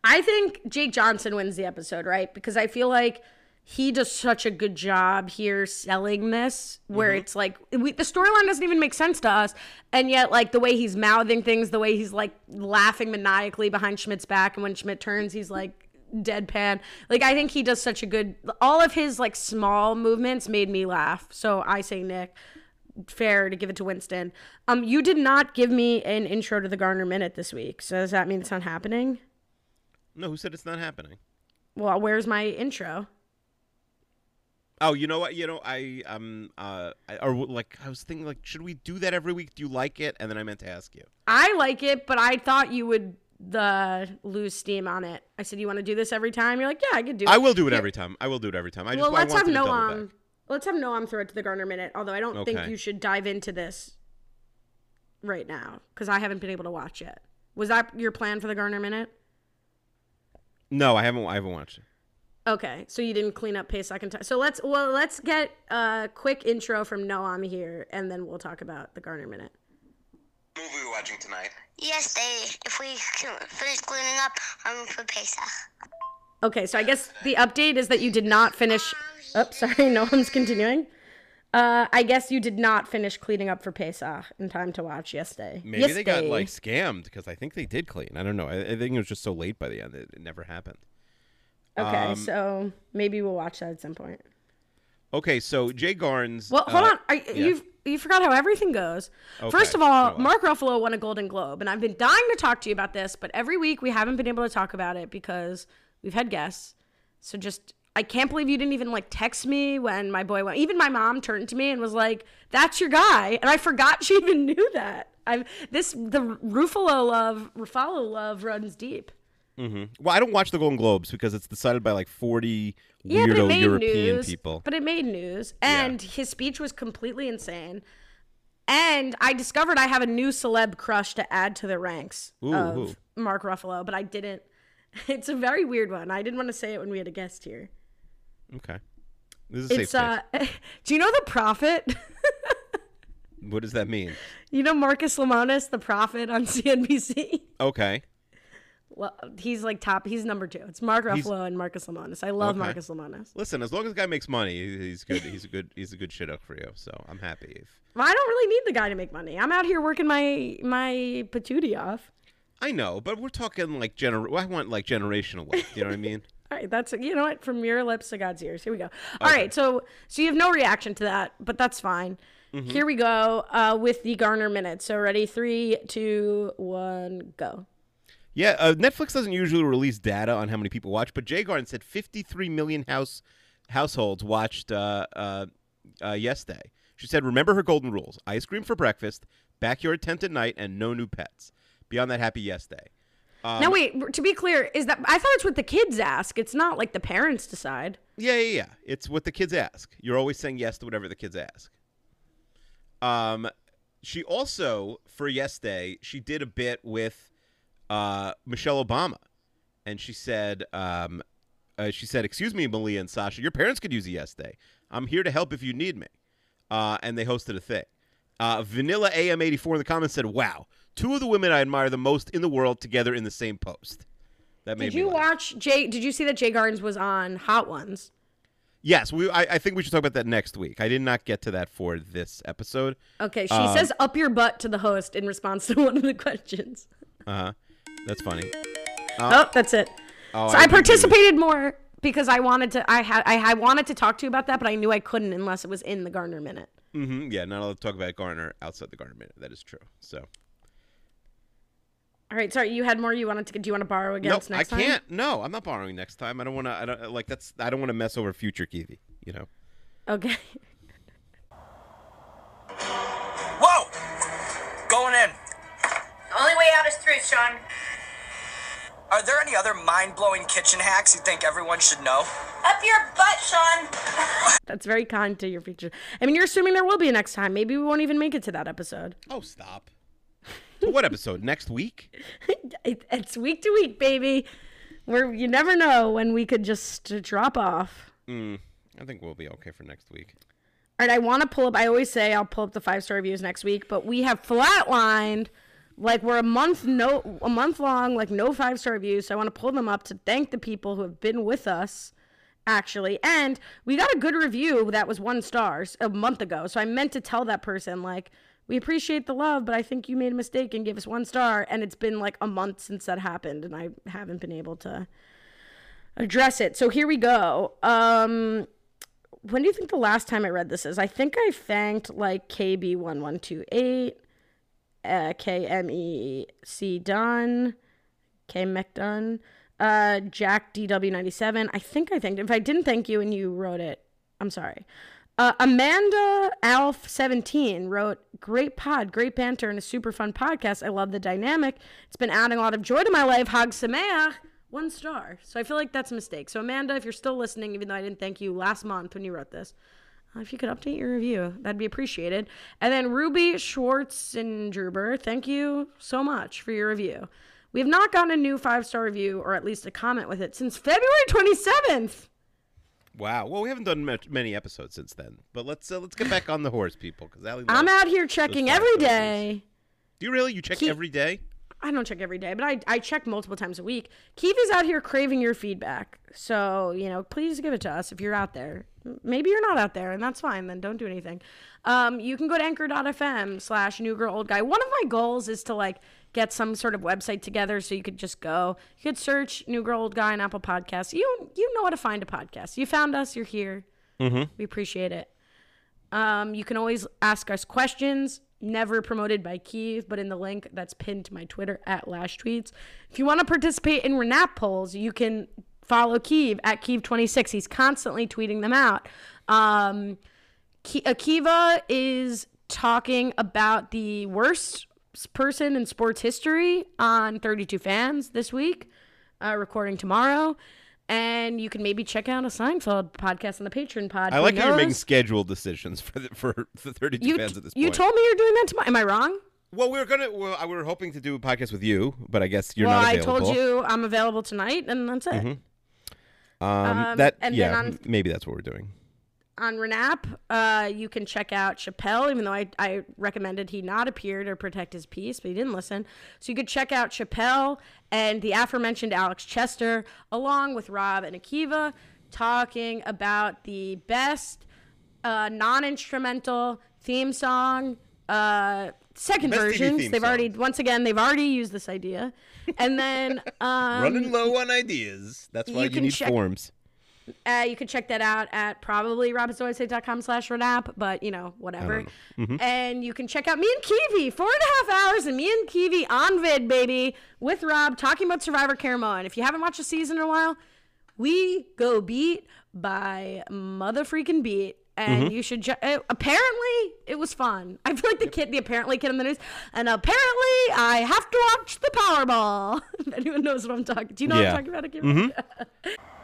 I think Jake Johnson wins the episode, right? Because I feel like he does such a good job here selling this, where Mm-hmm. it's like we, the storyline doesn't even make sense to us, and yet like the way he's mouthing things, the way he's like laughing maniacally behind Schmidt's back, and when Schmidt turns, he's like deadpan. Like I think he does such a good. All of his like small movements made me laugh. So I say Nick. Fair to give it to Winston. Um, you did not give me an intro to the Garner Minute this week, so does that mean it's not happening? No, who said it's not happening? Well, where's my intro? Oh, you know what? You know, I um uh I, or like I was thinking like should we do that every week? Do you like it? And then I meant to ask you. I like it, but I thought you would the lose steam on it. I said, "You want to do this every time?" You're like, "Yeah, I could do it." I will do it every time. I will do it every time. I just well, I let's have to double Noam. back. Let's have Noam throw it to the Garner minute. Although I don't think you should dive into this right now because I haven't been able to watch it. Was that your plan for the Garner minute? No, I haven't. I haven't watched it. Okay, so you didn't clean up Pesach in time. So let's well let's get a quick intro from Noam here, and then we'll talk about the Garner minute. movie we're watching tonight. Yes, they. If we finish cleaning up, I'm for Pesach. Okay, so I guess the update is that you did not finish. Oh, sorry, Noam's continuing. Uh, I guess you did not finish cleaning up for Pesach in time to watch yesterday. Maybe they got like scammed because I think they did clean. I don't know. I, I think it was just so late by the end that it never happened. Okay, um, so maybe we'll watch that at some point. Okay, so Jay Garner. Well, hold uh, on. Are, you you forgot how everything goes. First of all, so, Mark Ruffalo won a Golden Globe, and I've been dying to talk to you about this, but every week we haven't been able to talk about it because we've had guests. So just, I can't believe you didn't even like text me when my boy went. Even my mom turned to me and was like, "That's your guy," and I forgot she even knew that. I've this the Ruffalo love, Ruffalo love runs deep. Well, I don't watch the Golden Globes because it's decided by like forty Yeah, weirdo made European news. people. But it made news, and his speech was completely insane. And I discovered I have a new celeb crush to add to the ranks Ooh, of who? Mark Ruffalo, but I didn't. It's a very weird one. I didn't want to say it when we had a guest here. Okay. This is a safe It's space. uh do you know the Profit? what does that mean? you know Marcus Lemonis, the Profit on CNBC? Okay. Well, he's like top. He's number two. It's Mark Ruffalo and Marcus Lemonis. I love Okay. Marcus Lemonis. Listen, as long as the guy makes money, he's good. He's a good. He's a good shit up for you. So I'm happy. If Well, I don't really need the guy to make money. I'm out here working my my patootie off. I know, but we're talking like gener. I want like generational wealth. You know what I mean? All right, that's you know what from your lips to God's ears. Here we go. All right, so so you have no reaction to that, but that's fine. Mm-hmm. Here we go uh, with the Garner minutes. So ready, three, two, one, go. Yeah, uh, Netflix doesn't usually release data on how many people watch, but Jay Garner said 53 million house households watched uh, uh, uh, yesterday. She said, "Remember her golden rules: ice cream for breakfast, backyard tent at night, and no new pets. Beyond that, happy yes day." Um, now wait, to be clear, is that I thought it's what the kids ask. It's not like the parents decide. Yeah, yeah, yeah. It's what the kids ask. You're always saying yes to whatever the kids ask. Um, she also for Yes Day, she did a bit with uh, Michelle Obama, and she said, um, uh, she said, "Excuse me, Malia and Sasha, your parents could use a Yes Day. I'm here to help if you need me." Uh, and they hosted a thing. Uh, Vanilla AM84 in the comments said, "Wow, two of the women I admire the most in the world together in the same post." That made Did you watch Jay? Did you see that Jay Garner's was on Hot Ones? Yes, we. I, I think we should talk about that next week. I did not get to that for this episode. Okay, she Um, says "up your butt" to the host in response to one of the questions. Uh huh. That's funny. Oh, that's it. Oh, so I I, didn't do it. participated more because I wanted to. I had. I, I wanted to talk to you about that, but I knew I couldn't unless it was in the Garner minute. hmm Yeah, not allowed to talk about Garner outside the Garner minute. That is true. So All right, sorry, you had more. You wanted to. Do you want to borrow no, against I next time? I can't. No, I'm not borrowing next time. I don't want to. I don't like that's. I don't want to mess over future Kiwi. You know. Okay. Whoa! Going in. The only way out is through, Sean. Are there any other mind blowing kitchen hacks you think everyone should know? Up your butt, Sean. That's very kind to your future. I mean, you're assuming there will be a next time. Maybe we won't even make it to that episode. Oh, stop. What episode next week? It's week to week, baby. Where you never know when we could just drop off. Mm, I think we'll be okay for next week. All right, I want to pull up. I always say I'll pull up the five star reviews next week, but we have flatlined. Like we're a month no a month long, like no five star reviews. So I want to pull them up to thank the people who have been with us, actually. And we got a good review that was one stars a month ago. So I meant to tell that person like we appreciate the love, but I think you made a mistake and gave us one star. And it's been like a month since that happened, and I haven't been able to address it. So here we go. Um when do you think the last time I read this is? I think I thanked like KB1128, uh, KMEC Dunn, K McDunn, uh, Jack DW97. I think I thanked. If I didn't thank you and you wrote it, I'm sorry. Uh, Amanda Alf17 wrote, Great pod, great banter, and a super fun podcast. I love the dynamic. It's been adding a lot of joy to my life. Hag Sameach. One star. So I feel like that's a mistake. So, Amanda, if you're still listening, even though I didn't thank you last month when you wrote this, if you could update your review, that'd be appreciated. And then Ruby Schwartzengerber, thank you so much for your review. We have not gotten a new five star review or at least a comment with it since February 27th. Wow. Well, we haven't done much, many episodes since then, but let's uh, let's get back on the horse, people, because I'm out here checking every day. Do you really? You check Keep- every day? I don't check every day, but I, I check multiple times a week. Keith is out here craving your feedback. So, you know, please give it to us if you're out there. Maybe you're not out there, and that's fine. Then don't do anything. Um, you can go to anchor.fm slash new girl old guy. One of my goals is to like get some sort of website together so you could just go. You could search new girl old guy on Apple Podcasts. You you know how to find a podcast. You found us. You're here. Mm-hmm. We appreciate it. Um, you can always ask us questions. Never promoted by Kiev, but in the link that's pinned to my Twitter at Lash Tweets. If you want to participate in Renap polls, you can follow Kiev at Kiev26. He's constantly tweeting them out. Um, Akiva is talking about the worst person in sports history on 32 Fans this week, uh, recording tomorrow. And you can maybe check out a Seinfeld podcast on the Patreon pod. I like that you're making knows? scheduled decisions for the, for the 32 you, fans at this you point. told me you're doing that tomorrow. Am I wrong? well, we were gonna. Well, I- we were hoping to do a podcast with you, but I guess you're well, not available. Well, I told you I'm available tonight, and that's it. Um, Um, that and then yeah, on- maybe that's what we're doing. On Renap, uh, you can check out Chappelle, even though I, I recommended he not appear to protect his peace, but he didn't listen. So you could check out Chappelle and the aforementioned Alex Chester, along with Rob and Akiva, talking about the best uh, non instrumental theme song. Uh, second Best versions. They've already, once again, they've already used this idea. And then um, Running low on ideas. That's why you you, need check- forms. Uh, you can check that out at probably robinsoisay.com slash renap, but you know, whatever. Mm-hmm. And you can check out me and Kiwi, four and a half hours, and me and Kiwi on vid, baby, with Rob talking about Survivor Caramoan. And if you haven't watched the season in a while, we go beat by mother freaking beat. And Mm-hmm. you should. Ju- uh, apparently, it was fun. I feel like the kid, the apparently kid in the news. And apparently, I have to watch the Powerball. if anyone knows what I'm talking. Do you know Yeah. what I'm talking about? Akiva?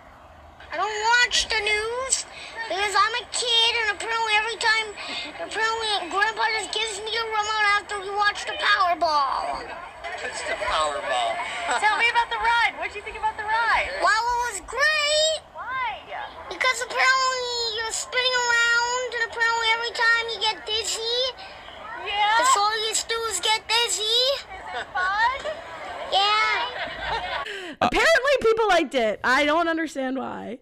I don't watch the news because I'm a kid, and apparently every time, apparently Grandpa just gives me a remote after we watch the Powerball. It's the Powerball. Tell me about the ride. What'd you think about the ride? Well, it was great Why? because apparently you're spinning around, and apparently every time you get dizzy, Yeah. that's all you do is get dizzy. Fun? Yeah. Apparently, people liked it. I don't understand why.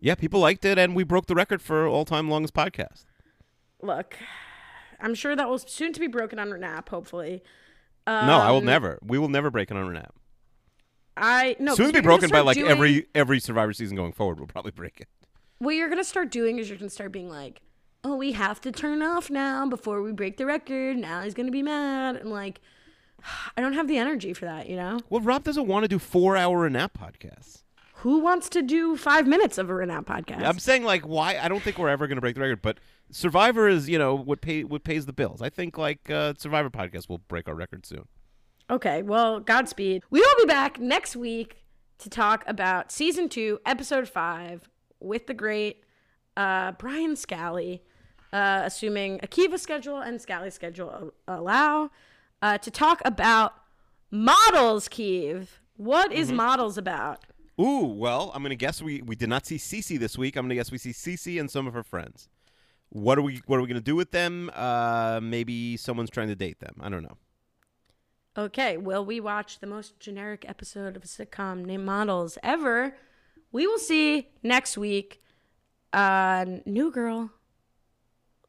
Yeah, people liked it, and we broke the record for all-time longest podcast. Look, I'm sure that will soon to be broken on Renap. Hopefully, no, I will Um, never. We will never break it on Renap. I no. Soon to be broken by like doing- every every Survivor season going forward. We'll probably break it. What you're gonna start doing is you're gonna start being like, "Oh, we have to turn off now before we break the record." Now he's gonna be mad, and like, I don't have the energy for that. You know, Well, Rob doesn't want to do four-hour Renap podcasts. who wants to do five minutes of a Renap podcast? I'm saying like why I don't think we're ever going to break the record, but Survivor is you know what pay what pays the bills. I think like uh, Survivor podcast will break our record soon. Okay, well, Godspeed. We will be back next week to talk about season two, episode five, with the great uh, Brian Scally, uh, assuming Akiva's schedule and Scally's schedule allow, uh, to talk about models, Keeve. What is models about? Ooh, well, I'm going to guess we we did not see Cece this week. I'm going to guess we see Cece and some of her friends. What are we what are we going to do with them? Uh, maybe someone's trying to date them. I don't know. Okay, will we watch the most generic episode of a sitcom named Models ever? We will see next week. Uh, new girl,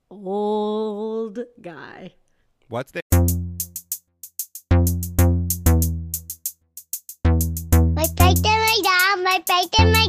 old guy. What's there? My and my dad, my and my